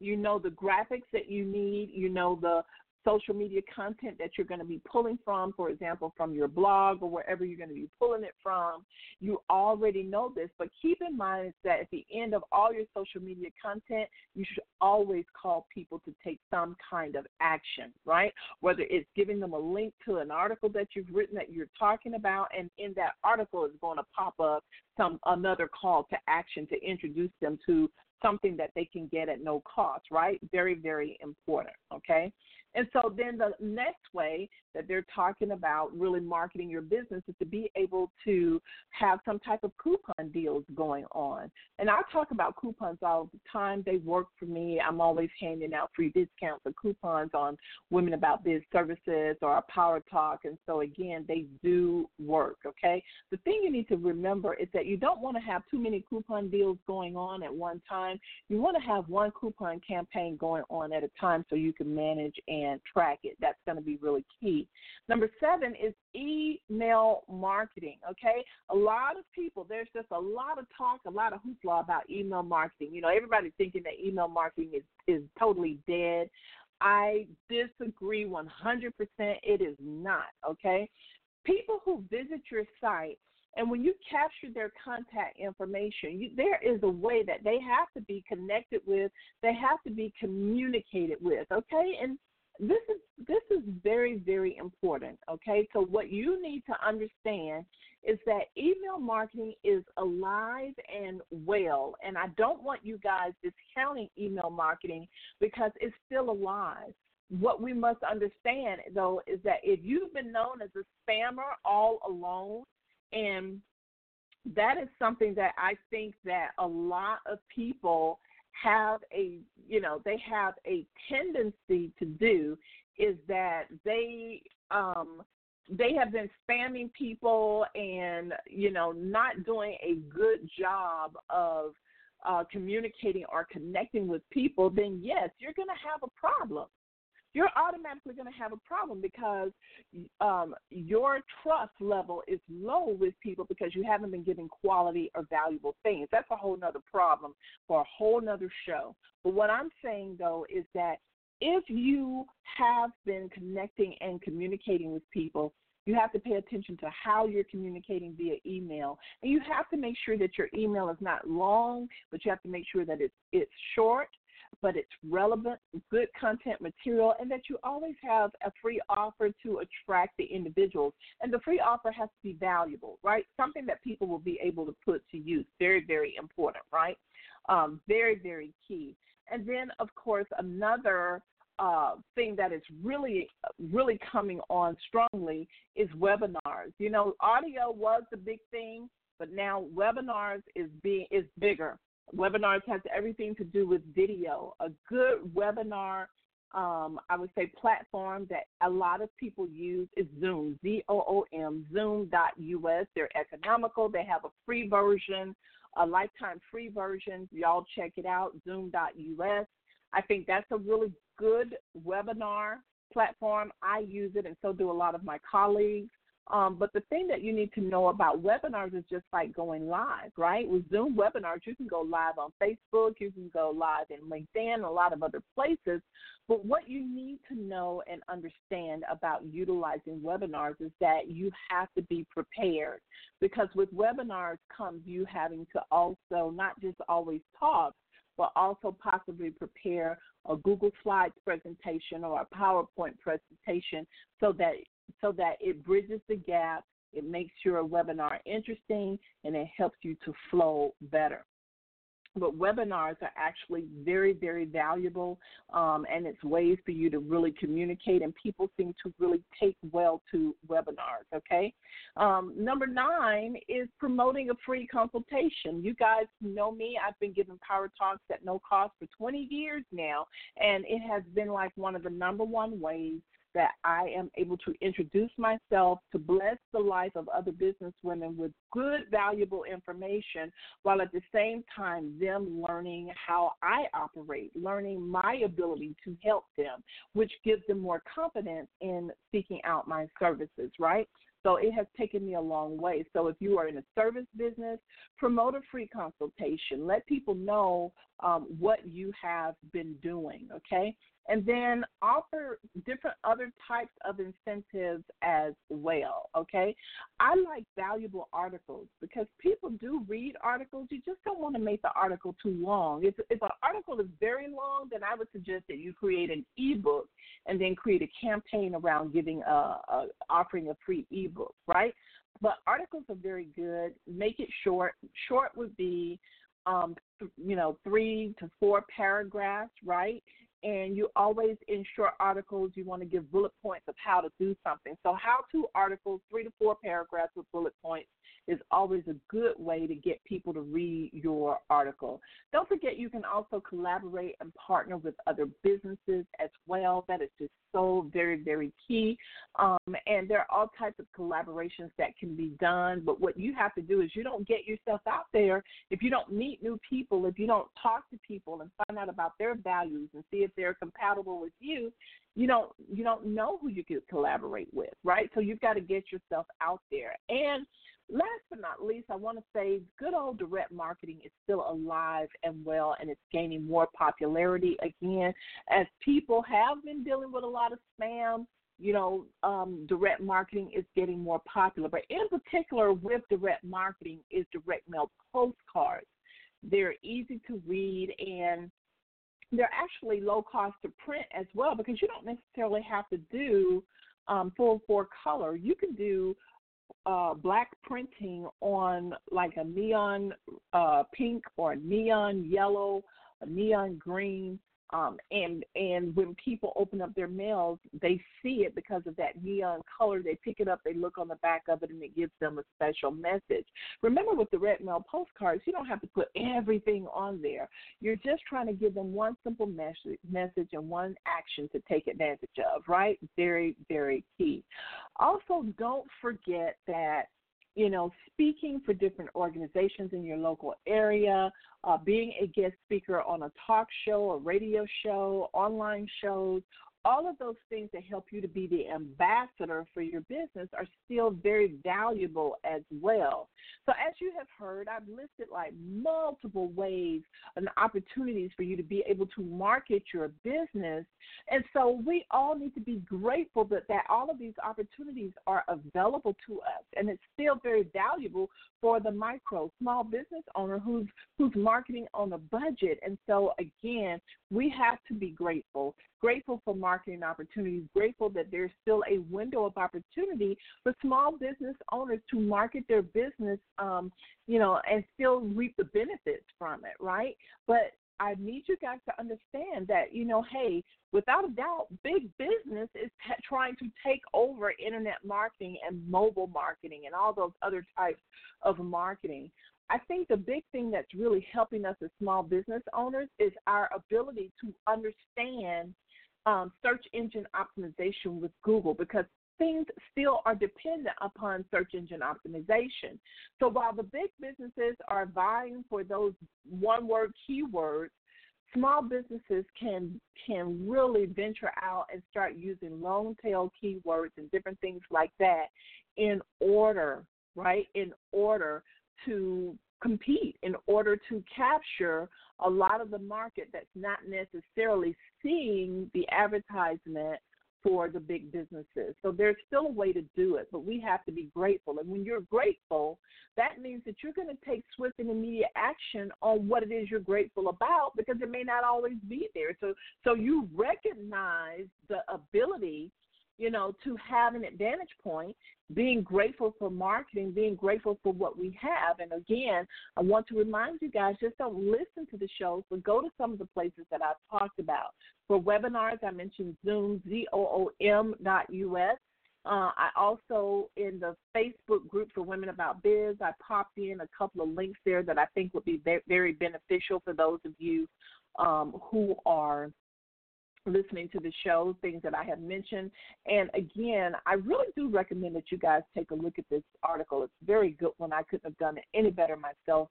You know the graphics that you need, you know the social media content that you're going to be pulling from, for example, from your blog or wherever you're going to be pulling it from. You already know this, but keep in mind that at the end of all your social media content, you should always call people to take some kind of action, right? Whether it's giving them a link to an article that you've written that you're talking about, and in that article is going to pop up some another call to action to introduce them to something that they can get at no cost, right? Very, very important, okay? And so then the next way that they're talking about really marketing your business is to be able to have some type of coupon deals going on. And I talk about coupons all the time. They work for me. I'm always handing out free discounts or coupons on Women About Biz services or a Power Talk. And so again, they do work, okay? The thing you need to remember is that you don't want to have too many coupon deals going on at one time. You want to have one coupon campaign going on at a time so you can manage and and track it. That's going to be really key. Number seven is email marketing. Okay, a lot of people, there's just a lot of talk, a lot of hoopla about email marketing. You know, everybody's thinking that email marketing is is totally dead. I disagree 100%. It is not. Okay, people who visit your site and when you capture their contact information, you, there is a way that they have to be connected with, they have to be communicated with, okay? And this is this is very very important okay? So what you need to understand is that email marketing is alive and well and i don't want you guys discounting email marketing because it's still alive. What we must understand though is that if you've been known as a spammer all alone and that is something that i think that a lot of people have a you know they have a tendency to do is that they um they have been spamming people and you know not doing a good job of uh, communicating or connecting with people, then yes, you're going to have a problem you're automatically going to have a problem because um, your trust level is low with people because you haven't been giving quality or valuable things. That's a whole nother problem for a whole nother show. But what I'm saying though is that if you have been connecting and communicating with people, you have to pay attention to how you're communicating via email. And you have to make sure that your email is not long, but you have to make sure that it's it's short but it's relevant, good content material, and that you always have a free offer to attract the individuals. And the free offer has to be valuable, right? Something that people will be able to put to use. Very, very important, right? Um, very, very key. And then, of course, another uh, thing that is really, really coming on strongly is webinars. You know, audio was the big thing, but now webinars is being is bigger. Webinars has everything to do with video. A good webinar, um, I would say, platform that a lot of people use is Zoom, Z O O M, Zoom.us. They're economical. They have a free version, a lifetime free version. Y'all check it out, Zoom.us. I think that's a really good webinar platform. I use it, and so do a lot of my colleagues. Um, but the thing that you need to know about webinars is just like going live, right? With Zoom webinars, you can go live on Facebook, you can go live in LinkedIn, a lot of other places. But what you need to know and understand about utilizing webinars is that you have to be prepared because with webinars comes you having to also not just always talk, but also possibly prepare a Google Slides presentation or a PowerPoint presentation so that so that it bridges the gap, it makes your webinar interesting, and it helps you to flow better but webinars are actually very, very valuable, um, and it's ways for you to really communicate. And people seem to really take well to webinars. Okay, um, number nine is promoting a free consultation. You guys know me; I've been giving power talks at no cost for 20 years now, and it has been like one of the number one ways that I am able to introduce myself to bless the life of other business women with good, valuable information, while at the same time, them learning how I operate, learning my ability to help them, which gives them more confidence in seeking out my services, right? So it has taken me a long way. So if you are in a service business, promote a free consultation. Let people know um, what you have been doing, okay? And then offer different other types of incentives as well. Okay, I like valuable articles because people do read articles. You just don't want to make the article too long. If if an article is very long, then I would suggest that you create an ebook and then create a campaign around giving a, a offering a free ebook, right? But articles are very good. Make it short. Short would be um, you know, three to four paragraphs, right? And you always in short articles you want to give bullet points of how to do something. So how to articles three to four paragraphs with bullet points is always a good way to get people to read your article. Don't forget you can also collaborate and partner with other businesses as well. That is just so very, very key. Um, and there are all types of collaborations that can be done. But what you have to do is you don't get yourself out there if you don't meet new people, if you don't talk to people and find out about their values and see if they're compatible with you, you don't you don't know who you could collaborate with, right? So you've got to get yourself out there. And last but not least, I want to say good old direct marketing is still alive and well, and it's gaining more popularity again as people have been dealing with a lot of spam. You know, um, direct marketing is getting more popular, but in particular with direct marketing is direct mail postcards. They're easy to read and they're actually low cost to print as well because you don't necessarily have to do um, full four color. You can do uh, black printing on like a neon uh, pink or neon yellow, a neon green, um, and and when people open up their mails, they see it because of that neon color. They pick it up, they look on the back of it, and it gives them a special message. Remember, with direct mail postcards, you don't have to put everything on there. You're just trying to give them one simple message, message and one action to take advantage of. Right? Very, very key. Also, don't forget that you know, speaking for different organizations in your local area, uh, being a guest speaker on a talk show, a radio show, online shows, all of those things that help you to be the ambassador for your business are still very valuable as well. So, as you have heard, I've listed like multiple ways and opportunities for you to be able to market your business. And so, we all need to be grateful that, that all of these opportunities are available to us. And it's still very valuable for the micro, small business owner who's, who's marketing on a budget. And so, again, we have to be grateful grateful for marketing opportunities, grateful that there's still a window of opportunity for small business owners to market their business, um, you know, and still reap the benefits from it, right? But I need you guys to understand that, you know, hey, without a doubt, big business is t- trying to take over internet marketing and mobile marketing and all those other types of marketing. I think the big thing that's really helping us as small business owners is our ability to understand um, search engine optimization with Google because things still are dependent upon search engine optimization. So while the big businesses are vying for those one word keywords, small businesses can can really venture out and start using long tail keywords and different things like that in order, right? In order to compete in order to capture a lot of the market that's not necessarily seeing the advertisement for the big businesses. So there's still a way to do it, but we have to be grateful. And when you're grateful, that means that you're going to take swift and immediate action on what it is you're grateful about because it may not always be there. So so you recognize the ability you know, to have an advantage point, being grateful for marketing, being grateful for what we have. And again, I want to remind you guys just don't listen to the shows, but go to some of the places that I've talked about. For webinars, I mentioned Zoom, Z O O M dot US. Uh, I also, in the Facebook group for Women About Biz, I popped in a couple of links there that I think would be very beneficial for those of you um, who are listening to the show, things that I have mentioned. And again, I really do recommend that you guys take a look at this article. It's very good one. I couldn't have done it any better myself.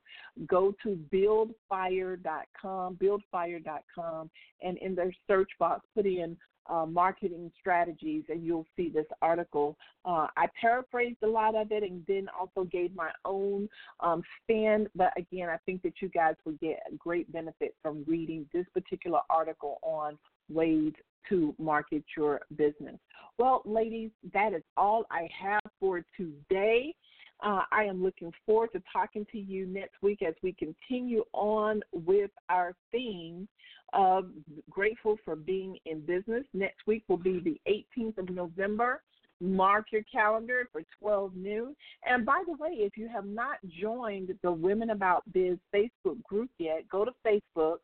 Go to buildfire.com, buildfire.com, and in their search box, put in uh, marketing strategies, and you'll see this article. Uh, I paraphrased a lot of it and then also gave my own um, spin. But again, I think that you guys will get great benefit from reading this particular article on ways to market your business. Well, ladies, that is all I have for today. Uh, I am looking forward to talking to you next week as we continue on with our theme of grateful for being in business. Next week will be the 18th of November. Mark your calendar for 12 noon. And by the way, if you have not joined the Women About Biz Facebook group yet, go to Facebook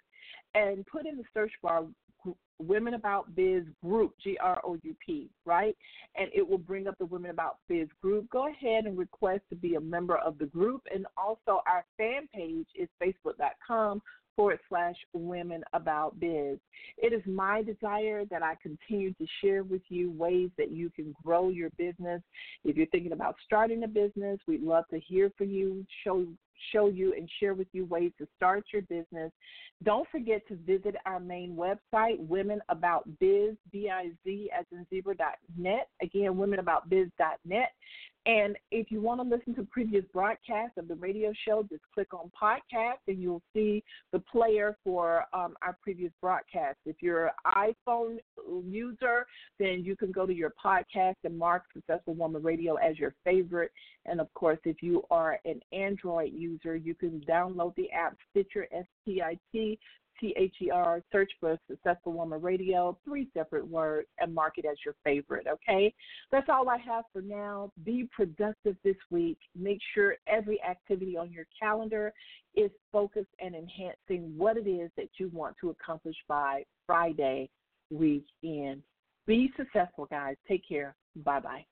and put in the search bar Women About Biz group, G R O U P, right? And it will bring up the Women About Biz group. Go ahead and request to be a member of the group. And also, our fan page is facebook.com forward slash women about biz. It is my desire that I continue to share with you ways that you can grow your business. If you're thinking about starting a business, we'd love to hear from you, show show you and share with you ways to start your business. Don't forget to visit our main website, Women About Biz, as in zebra.net. Again, womenaboutbiz.net. And if you want to listen to previous broadcasts of the radio show, just click on podcast and you'll see the player for um, our previous broadcasts. If you're an iPhone user, then you can go to your podcast and mark Successful Woman Radio as your favorite. And of course, if you are an Android user, you can download the app Stitcher, S T I T T H E R, search for Successful Woman Radio, three separate words, and mark it as your favorite, okay? That's all I have for now. Be productive this week. Make sure every activity on your calendar is focused and enhancing what it is that you want to accomplish by Friday weekend. Be successful, guys. Take care. Bye bye.